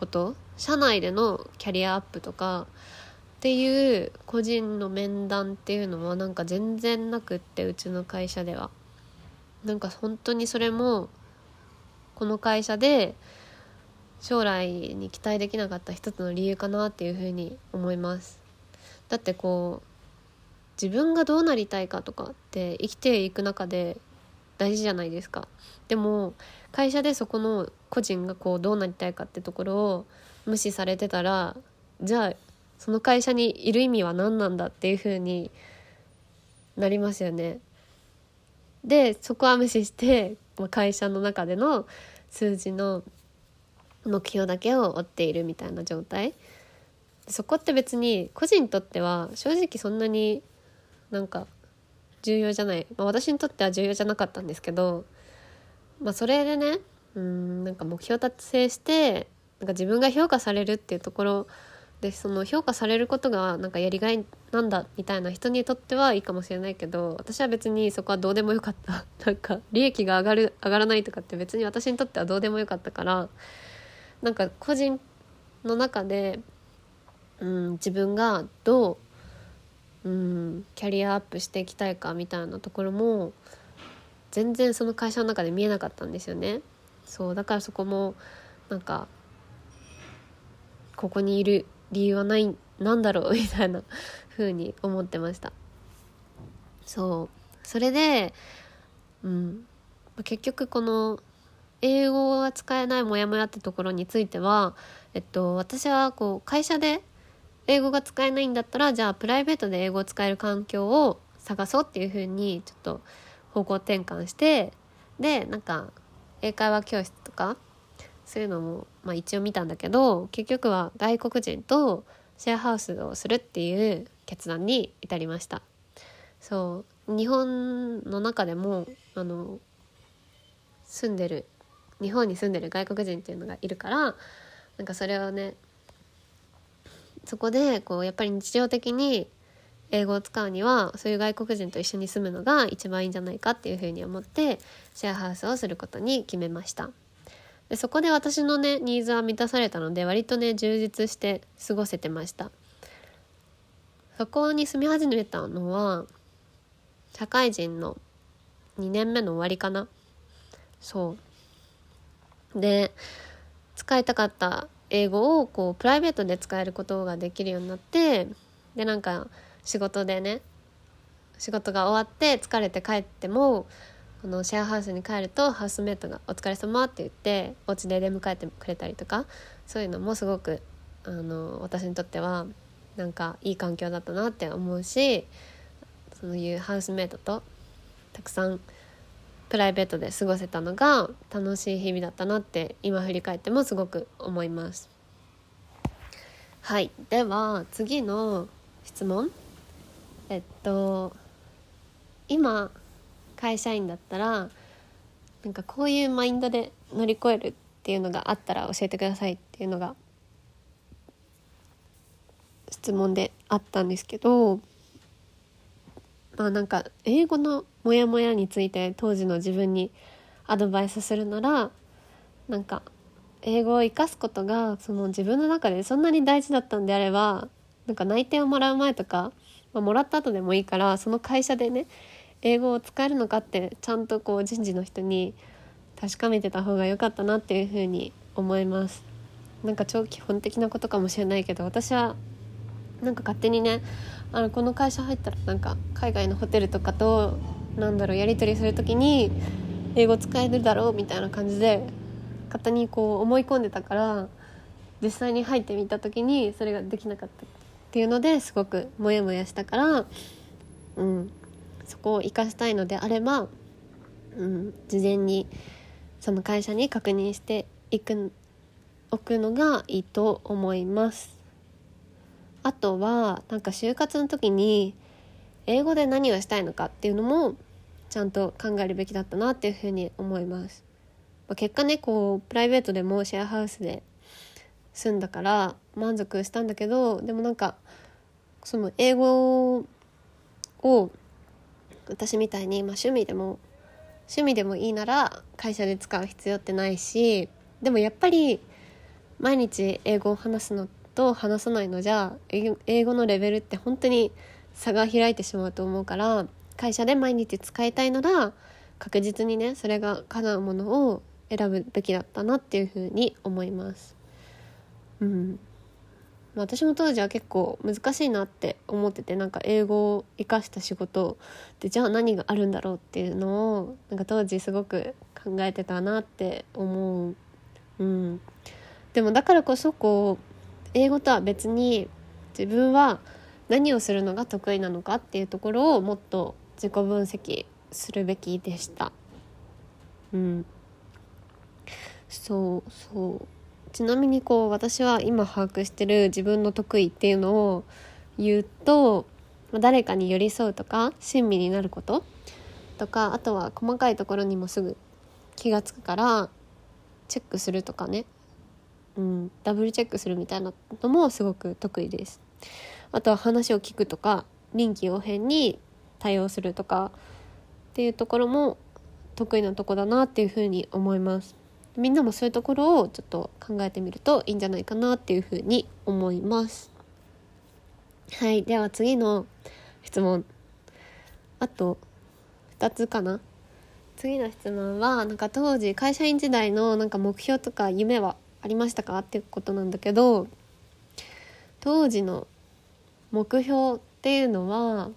こと社内でのキャリアアップとかっていう個人の面談っていうのはなんか全然なくってうちの会社では。なんか本当にそれもこの会社で将来に期待できなかった一つの理由かなっていうふうに思います。だってこう自分がどうなりたいかとかって生きていく中で大事じゃないですか。でも会社でそこの個人がこうどうなりたいかってところを無視されてたらじゃあその会社にいる意味は何なんだっていうふうになりますよね。でそこは無視して会社の中での数字の目標だけを追っているみたいな状態そこって別に個人にとっては正直そんなになんか重要じゃない、まあ、私にとっては重要じゃなかったんですけど、まあ、それでねうんなんか目標達成してなんか自分が評価されるっていうところでその評価されることがなんかやりがいなんだみたいな人にとってはいいかもしれないけど私は別にそこはどうでもよかった。なんか利益が上がる上がらないとかって別に私にとってはどうでもよかったからなんか個人の中で、うん、自分がどう、うん、キャリアアップしていきたいかみたいなところも全然その会社の中で見えなかったんですよね。そうだからそこもなんかここにいる理由はないなんだろう みたいな風に思ってました。そう。それでうん。結局この英語が使えないモヤモヤってところについては、えっと、私はこう会社で英語が使えないんだったらじゃあプライベートで英語を使える環境を探そうっていうふうにちょっと方向転換してでなんか英会話教室とかそういうのも、まあ、一応見たんだけど結局は外国人とシェアハウスをするっていう決断に至りました。そう日本の中でもあの住んでる日本に住んでる外国人っていうのがいるからなんかそれをねそこでこうやっぱり日常的に英語を使うにはそういう外国人と一緒に住むのが一番いいんじゃないかっていうふうに思ってシェアハウスをすることに決めました。でそこで私のねニーズは満たされたので割とね充実して過ごせてました。そこに住み始めたのは社会人の2年目の終わりかな。そう。で使いたかった英語をこうプライベートで使えることができるようになってでなんか仕事でね仕事が終わって疲れて帰ってもこのシェアハウスに帰るとハウスメイトが「お疲れ様って言ってお家で出迎えてくれたりとかそういうのもすごくあの私にとってはなんかいい環境だったなって思うしそういうハウスメイトとたくさんプライベートで過ごせたのが楽しい日々だったなって今振り返ってもすごく思います。はいでは次の質問えっと今会社員だったらなんかこういうマインドで乗り越えるっていうのがあったら教えてくださいっていうのが質問であったんですけどまあなんか英語のモヤモヤについて当時の自分にアドバイスするならなんか英語を生かすことがその自分の中でそんなに大事だったんであればなんか内定をもらう前とか、まあ、もらった後でもいいからその会社でね英語を使えるのかってちゃんとこう人事の人に確かめてた方が良かったなっていうふうに思います。なんか超基本的なことかもしれないけど私はなんか勝手にねあのこの会社入ったらなんか海外のホテルとかとなんだろうやり取りする時に英語使えるだろうみたいな感じで勝手にこう思い込んでたから実際に入ってみた時にそれができなかった。っていうのですごくモヤモヤしたから、うん、そこを生かしたいのであれば、うん、事前にその会社に確認していくおくのがいいと思います。あとはなんか就活の時に英語で何をしたいのかっていうのもちゃんと考えるべきだったなっていうふうに思います。まあ、結果ねこうプライベートでもシェアハウスで住んだから満足したんだけどでもなんかその英語を私みたいに、まあ、趣味でも趣味でもいいなら会社で使う必要ってないしでもやっぱり毎日英語を話すのと話さないのじゃ英語のレベルって本当に差が開いてしまうと思うから会社で毎日使いたいなら確実にねそれが叶うものを選ぶべきだったなっていうふうに思います。うん、ま私も当時は結構難しいなって思っててなんか英語を生かした仕事でじゃあ何があるんだろうっていうのをなんか当時すごく考えてたなって思う。うん、でもだからこそこう英語とは別に自分は何をするのが得意なのかっていうところをもっと自己分析するべきでした。うん、そうそうちなみにこう私は今把握してる自分の得意っていうのを言うと誰かに寄り添うとか親身になることとかあとは細かいところにもすぐ気が付くからチェックするとかね、うん、ダブルチェックするみたいなのもすごく得意です。あとは話を聞くとか臨機応変に対応するとかっていうところも得意なとこだなっていうふうに思います。みんなもそういうところをちょっと考えてみるといいんじゃないかなっていうふうに思います。はい、では次の質問。あと2つかな。次の質問はなんか当時会社員時代のなんか目標とか夢はありましたか？っていうことなんだけど当時の目標っていうのは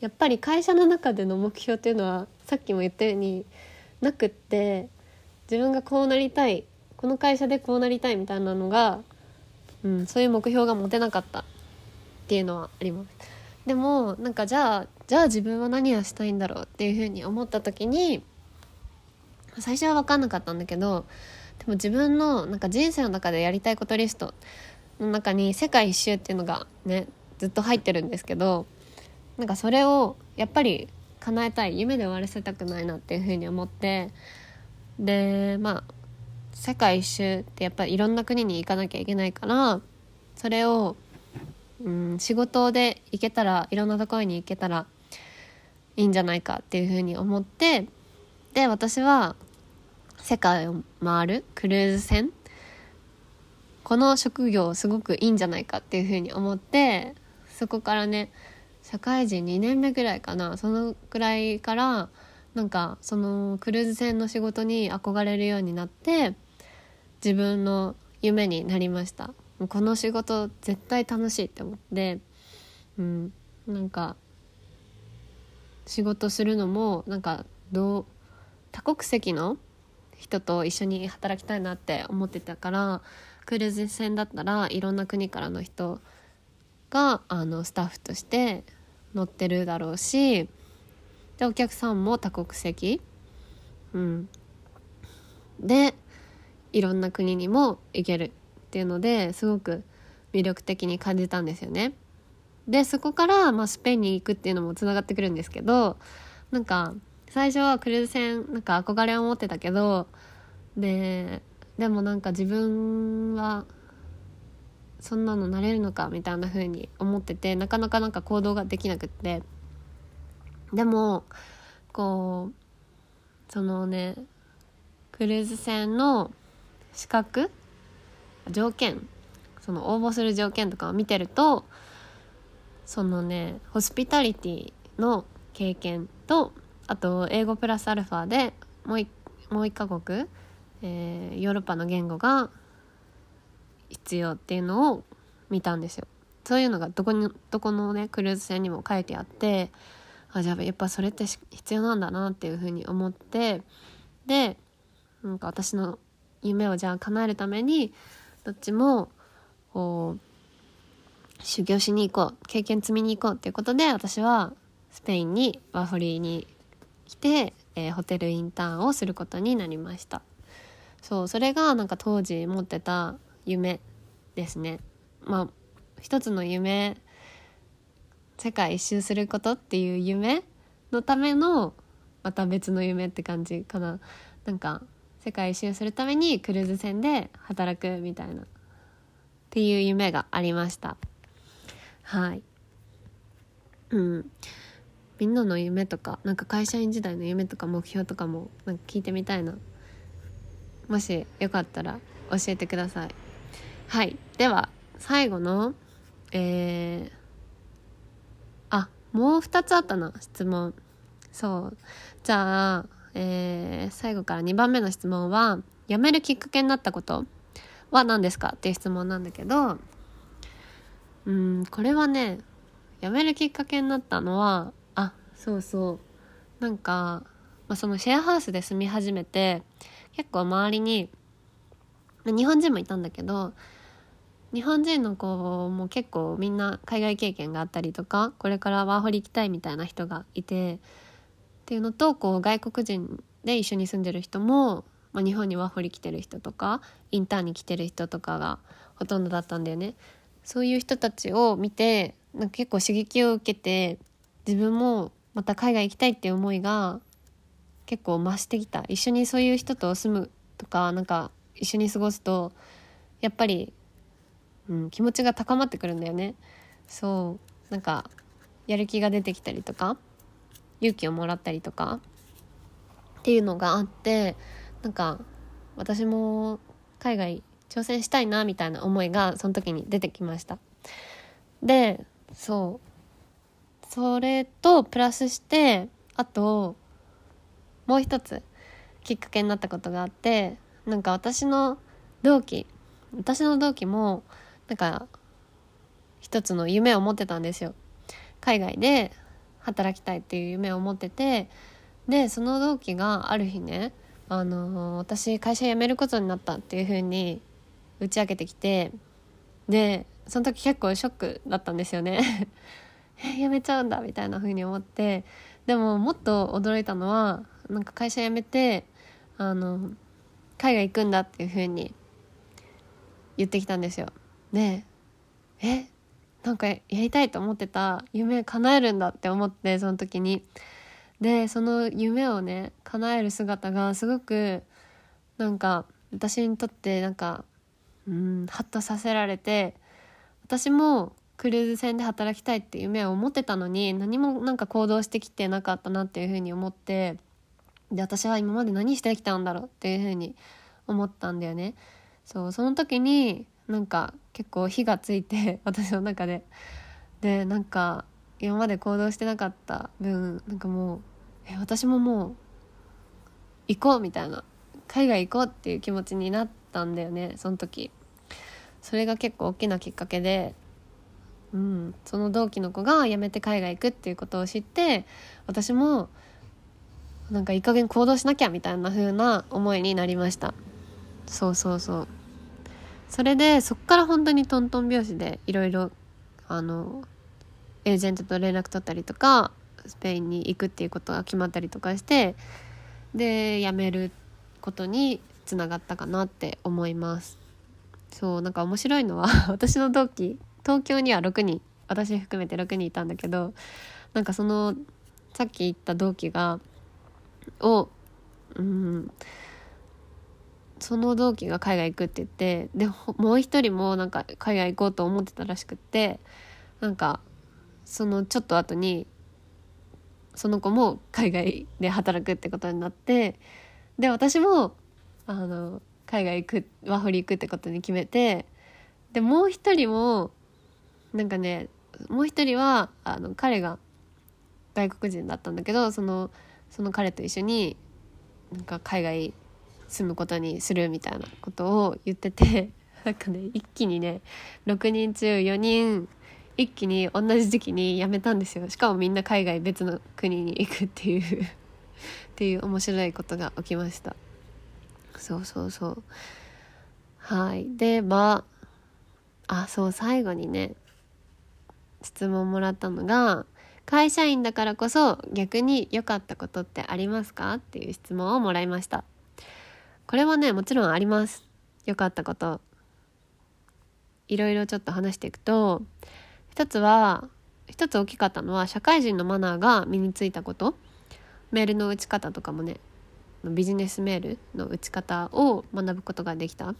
やっぱり会社の中での目標っていうのはさっきも言ったようになくって自分がこうなりたいこの会社でこうなりたいみたいなのが、うん、そういう目標が持てなかったっていうのはあります。でもなんかじゃあじゃあ自分は何をしたいんだろうっていうふうに思った時に最初は分かんなかったんだけどでも自分のなんか人生の中でやりたいことリストの中に世界一周っていうのがねずっと入ってるんですけどなんかそれをやっぱり叶えたい夢で終わらせたくないなっていうふうに思ってでまあ世界一周ってやっぱりいろんな国に行かなきゃいけないからそれを、うん、仕事で行けたらいろんなところに行けたらいいんじゃないかっていうふうに思ってで私は世界を回るクルーズ船。この職業すごくいいんじゃないかっていうふうに思ってそこからね社会人2年目ぐらいかなそのくらいからなんかそのクルーズ船の仕事に憧れるようになって自分の夢になりました。この仕事絶対楽しいって思ってうんなんか仕事するのもなんかどう多国籍の人と一緒に働きたいなって思ってたからクルーズ船だったらいろんな国からの人があのスタッフとして乗ってるだろうしでお客さんも多国籍。うん。でいろんな国にも行けるっていうのですごく魅力的に感じたんですよね。でそこから、まあ、スペインに行くっていうのもつながってくるんですけどなんか最初はクルーズ船なんか憧れを持ってたけどででもなんか自分はそんなのなれるのかみたいな風に思っててなかなかなんか行動ができなくって。でもこうそのねクルーズ船の資格条件その応募する条件とかを見てるとそのねホスピタリティの経験とあと英語プラスアルファでもう一もう一カ国、えー、ヨーロッパの言語が必要っていうのを見たんですよ。そういうのがどこにどこのねクルーズ船にも書いてあってあじゃあやっぱそれって必要なんだなっていうふうに思ってでなんか私の夢をじゃあ叶えるためにどっちもこう修行しに行こう経験積みに行こうっていうことで私はスペインにワーホリに来て、えー、ホテルインターンをすることになりました。そうそれがなんか当時持ってた夢ですね。まあ一つの夢世界一周することっていう夢のためのまた別の夢って感じかな。なんか世界一周するためにクルーズ船で働くみたいなっていう夢がありました。はい。うん。みんなの夢とかなんか会社員時代の夢とか目標とかもなんか聞いてみたいな。もしよかったら教えてください。はい。では最後のえー、もう2つあったな質問。そう。じゃあえー、最後から2番目の質問は辞めるきっかけになったこと。は何ですかっていう質問なんだけど。うんこれはね辞めるきっかけになったのはあそうそう。なんか、まあ、そのシェアハウスで住み始めて結構周りに日本人もいたんだけど日本人の子も結構みんな海外経験があったりとかこれからワーホリ行きたいみたいな人がいてっていうのとこう外国人で一緒に住んでる人も、まあ、日本にワーホリ来てる人とかインターンに来てる人とかがほとんどだったんだよね。そういう人たちを見てなんか結構刺激を受けて自分もまた海外行きたいっていう思いが結構増してきた一緒にそういう人と住むとかなんか一緒に過ごすとやっぱり、うん、気持ちが高まってくるんだよね。そう。なんかやる気が出てきたりとか勇気をもらったりとかっていうのがあってなんか私も海外挑戦したいなみたいな思いがその時に出てきました。でそう。それとプラスしてあともう一つきっかけになったことがあってなんか私の同期私の同期もなんか一つの夢を持ってたんですよ。海外で働きたいっていう夢を持っててでその同期がある日ねあの私会社辞めることになったっていう風に打ち明けてきてでその時結構ショックだったんですよね。辞めちゃうんだみたいな風に思ってでももっと驚いたのはなんか会社辞めてあの海外行くんだっていう風に言ってきたんですよ。でえなんかやりたいと思ってた夢叶えるんだって思ってその時にでその夢をね叶える姿がすごくなんか私にとってなんかうんハッとさせられて私もクルーズ船で働きたいって夢を持ってたのに何もなんか行動してきてなかったなっていうふうに思ってで私は今まで何してきたんだろうっていうふうに思ったんだよね。そうその時になんか結構火がついて 私の中で。でなんか今まで行動してなかった分なんかもうえ私ももう行こうみたいな海外行こうっていう気持ちになったんだよねその時。それが結構大きなきっかけでうん、その同期の子が辞めて海外行くっていうことを知って私もなんかいい加減行動しなきゃみたいな風な思いになりました。そうそうそう。それでそっから本当にトントン拍子でいろいろエージェントと連絡取ったりとかスペインに行くっていうことが決まったりとかしてで辞めることにつながったかなって思います。そうなんか面白いのは 私の同期東京には6人私含めて6人いたんだけどなんかそのさっき言った同期がをうんその同期が海外行くって言ってでもう一人もなんか海外行こうと思ってたらしくってなんかそのちょっと後にその子も海外で働くってことになってで私もあの海外行くワーホリ行くってことに決めてでもう一人もなんかねもう一人はあの彼が外国人だったんだけどそのその彼と一緒になんか海外住むことにするみたいなことを言ってて なんかね一気にね6人中4人一気に同じ時期に辞めたんですよ。しかもみんな海外別の国に行くっていう っていう面白いことが起きました。そうそうそう。はい。でまああそう最後にね質問もらったのが会社員だからこそ逆に良かったことってありますか？っていう質問をもらいました。これはねもちろんあります。良かったこと。いろいろちょっと話していくと一つは一つ大きかったのは社会人のマナーが身についたこと。メールの打ち方とかもねビジネスメールの打ち方を学ぶことができた。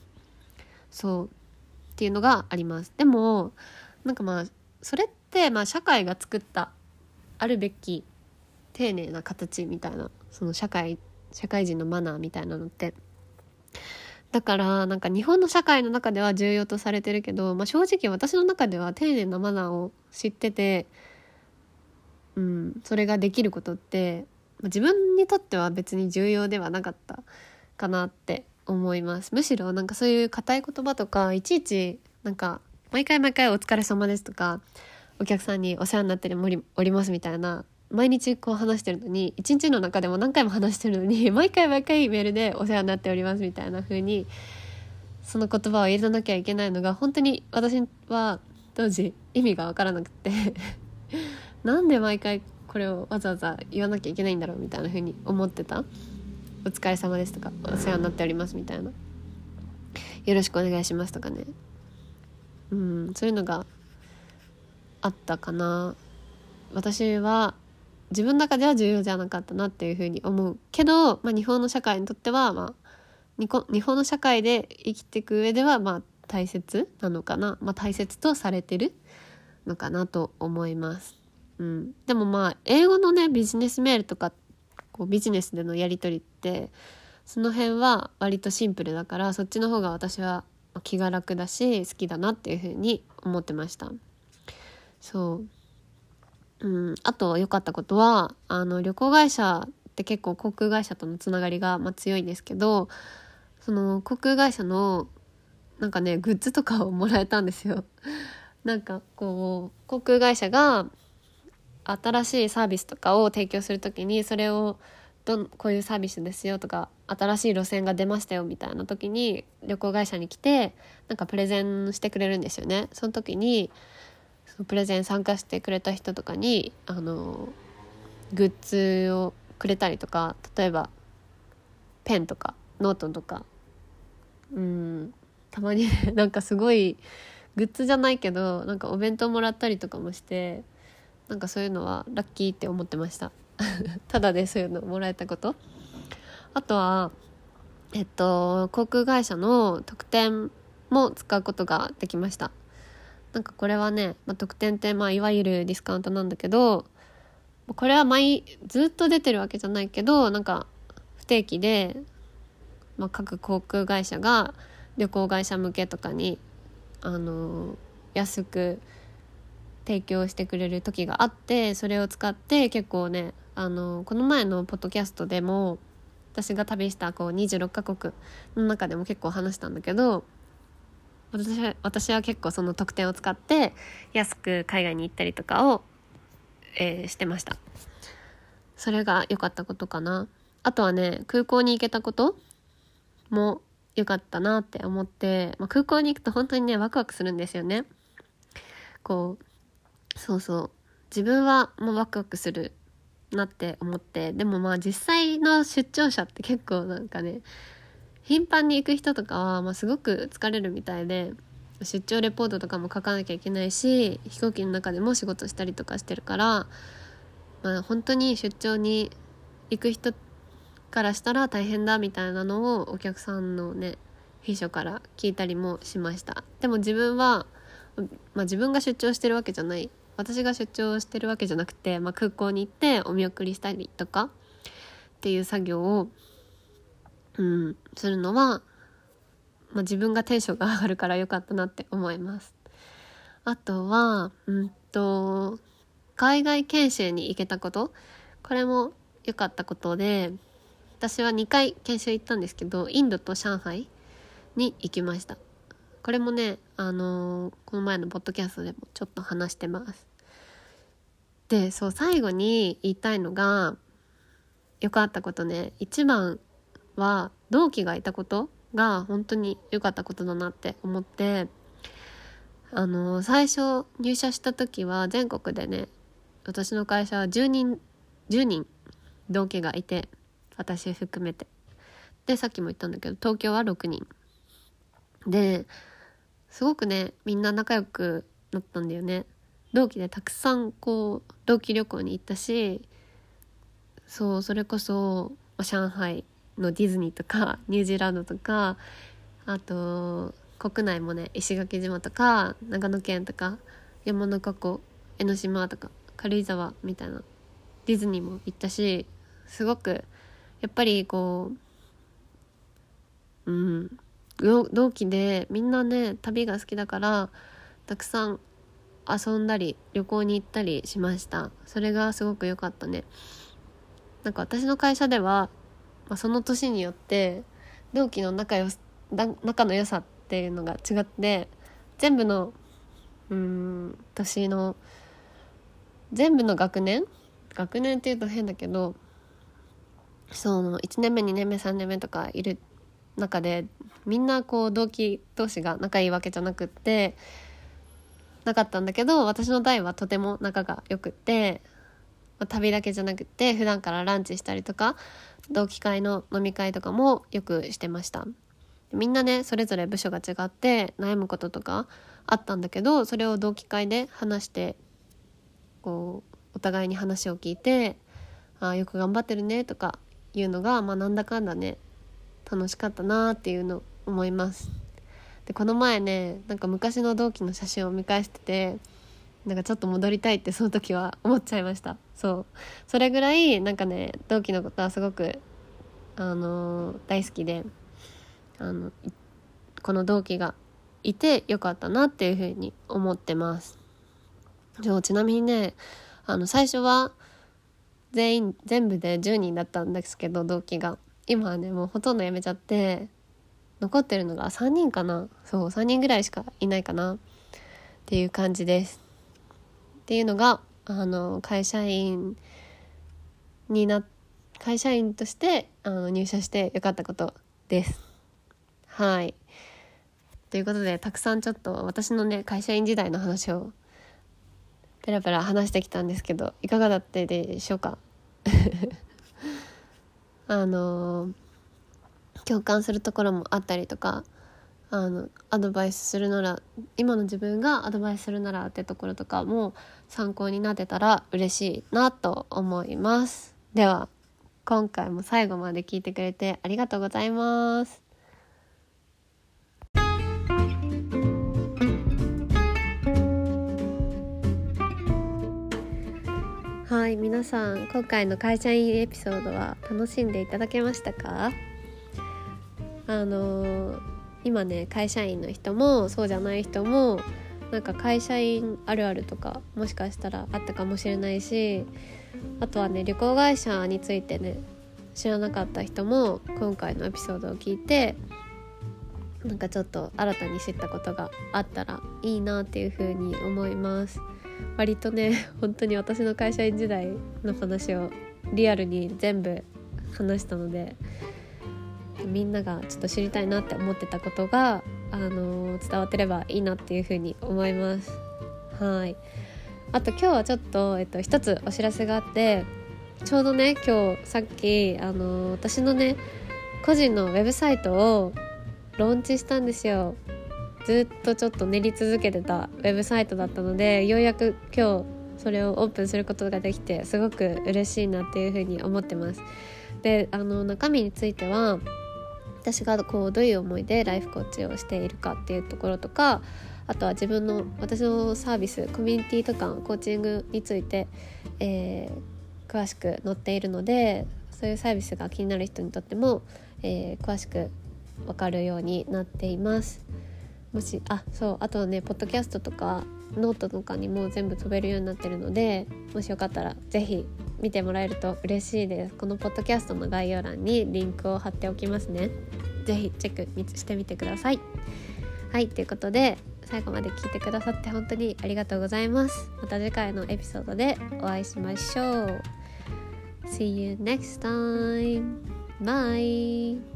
そう。っていうのがあります。でもなんかまあそれってまあ社会が作ったあるべき丁寧な形みたいなその社会社会人のマナーみたいなのってだからなんか日本の社会の中では重要とされてるけど、まあ、正直私の中では丁寧なマナーを知ってて、うん、それができることって、まあ、自分にとっては別に重要ではなかったかなって思います。むしろなんかそういう硬い言葉とかいちいちなんか毎回毎回お疲れ様ですとかお客さんにお世話になっておりますみたいな毎日こう話してるのに一日の中でも何回も話してるのに 毎回毎回メールでお世話になっておりますみたいな風にその言葉を入れなきゃいけないのが本当に私は当時意味が分からなくて なんで毎回これをわざわざ言わなきゃいけないんだろうみたいな風に思ってた？お疲れ様ですとかお世話になっておりますみたいな。よろしくお願いしますとかね。うんそういうのがあったかな。私は自分の中では重要じゃなかったなっていうふうに思うけど、まあ、日本の社会にとっては、まあ、日本の社会で生きていく上ではまあ大切なのかな、まあ、大切とされてるのかなと思います。うん、でもまあ英語のねビジネスメールとかこうビジネスでのやり取りってその辺は割とシンプルだからそっちの方が私は気が楽だし好きだなっていうふうに思ってました。そううんあと良かったことはあの旅行会社って結構航空会社とのつながりが、まあ、強いんですけどその航空会社のなんかねグッズとかをもらえたんですよ。なんかこう航空会社が新しいサービスとかを提供する時にそれをどんこういうサービスですよとか新しい路線が出ましたよみたいな時に旅行会社に来てなんかプレゼンしてくれるんですよね。その時にプレゼン参加してくれた人とかにあのグッズをくれたりとか例えばペンとかノートとかうんたまに なんかすごいグッズじゃないけどなんかお弁当もらったりとかもしてなんかそういうのはラッキーって思ってました。ただでそういうのもらえたこと。あとはえっと航空会社の特典も使うことができました。なんかこれはね、まあ、特典ってまあいわゆるディスカウントなんだけどこれは毎ずっと出てるわけじゃないけどなんか不定期で、まあ、各航空会社が旅行会社向けとかにあの安く提供してくれる時があってそれを使って結構ねあのこの前のポッドキャストでも私が旅したこう26カ国の中でも結構話したんだけど私は私は結構その特典を使って安く海外に行ったりとかを、えー、してました。それが良かったことかな。あとはね空港に行けたことも良かったなって思って、まあ、空港に行くと本当にねワクワクするんですよね。こうそうそう。自分はもうワクワクするなって思ってでもまあ実際の出張者って結構なんかね頻繁に行く人とかは、まあ、すごく疲れるみたいで出張レポートとかも書かなきゃいけないし飛行機の中でも仕事したりとかしてるから、まあ、本当に出張に行く人からしたら大変だみたいなのをお客さんのね秘書から聞いたりもしました。でも自分は、まあ、自分が出張してるわけじゃない。私が出張してるわけじゃなくて、まあ、空港に行ってお見送りしたりとかっていう作業を、うん、するのは、まあ、自分がテンションが上がるから良かったなって思います。あとはうんと海外研修に行けたこと。これも良かったことで私は2回研修行ったんですけどインドと上海に行きました。これもねあのー、この前のポッドキャストでもちょっと話してます。でそう最後に言いたいのが良かったことね。一番は同期がいたことが本当に良かったことだなって思ってあの、最初入社した時は全国でね私の会社は10人10人同期がいて私含めて。でさっきも言ったんだけど東京は6人。ですごくねみんな仲良くなったんだよね。同期でたくさんこう同期旅行に行ったしそうそれこそ上海のディズニーとかニュージーランドとかあと国内もね石垣島とか長野県とか山中湖江ノ島とか軽井沢みたいなディズニーも行ったしすごくやっぱりこううん同期でみんなね旅が好きだからたくさん遊んだり旅行に行ったりしました。それがすごく良かったね。なんか私の会社では、まあ、その年によって同期の仲良仲の良さっていうのが違って全部のうん年の全部の学年学年っていうと変だけどその1年目2年目3年目とかいる中でみんなこう同期同士が仲いいわけじゃなくってなかったんだけど私の代はとても仲が良くって、まあ、旅だけじゃなくて普段からランチしたりとか同期会の飲み会とかもよくしてました。みんなねそれぞれ部署が違って悩むこととかあったんだけどそれを同期会で話してこうお互いに話を聞いて「ああよく頑張ってるね」とかいうのが、まあ、なんだかんだね楽しかったなっていうの思います。でこの前ねなんか昔の同期の写真を見返しててなんかちょっと戻りたいってその時は思っちゃいました。そう。それぐらいなんかね同期のことはすごくあのー、大好きであのこの同期がいてよかったなっていうふうに思ってます。そうちなみにねあの最初は全員全部で10人だったんですけど同期が。今はねもうほとんど辞めちゃって残ってるのが3人かな。そう3人ぐらいしかいないかな。っていう感じです。っていうのがあの会社員にな会社員としてあの入社してよかったことです。はい。ということでたくさんちょっと私のね会社員時代の話をペラペラ話してきたんですけどいかがだったでしょうか？あの共感するところもあったりとかあのアドバイスするなら今の自分がアドバイスするならってところとかも参考になってたら嬉しいなと思います。では今回も最後まで聞いてくれてありがとうございます。はい皆さん今回の会社員エピソードは楽しんでいただけましたか？あのー今ね会社員の人もそうじゃない人もなんか会社員あるあるとかもしかしたらあったかもしれないしあとはね旅行会社についてね知らなかった人も今回のエピソードを聞いてなんかちょっと新たに知ったことがあったらいいなっていう風に思います。割とね本当に私の会社員時代の話をリアルに全部話したのでみんながちょっと知りたいなって思ってたことが、あの伝わってればいいなっていうふうに思います。はい。あと今日はちょっと、えっと、一つお知らせがあってちょうどね今日さっき、あの私のね個人のウェブサイトをローンチしたんですよ。ずっとちょっと練り続けてたウェブサイトだったのでようやく今日それをオープンすることができてすごく嬉しいなっていうふうに思ってます。であの中身については私がこうどういう思いでライフコーチをしているかっていうところとかあとは自分の私のサービスコミュニティとかコーチングについて、えー、詳しく載っているのでそういうサービスが気になる人にとっても、えー、詳しく分かるようになっています。もしあそうあとはねポッドキャストとかノートとかにも全部飛べるようになってるのでもしよかったら是非見てもらえると嬉しいです。このポッドキャストの概要欄にリンクを貼っておきますね。是非チェックしてみてください。はいということで最後まで聞いてくださって本当にありがとうございます。また次回のエピソードでお会いしましょう。See you next time. Bye.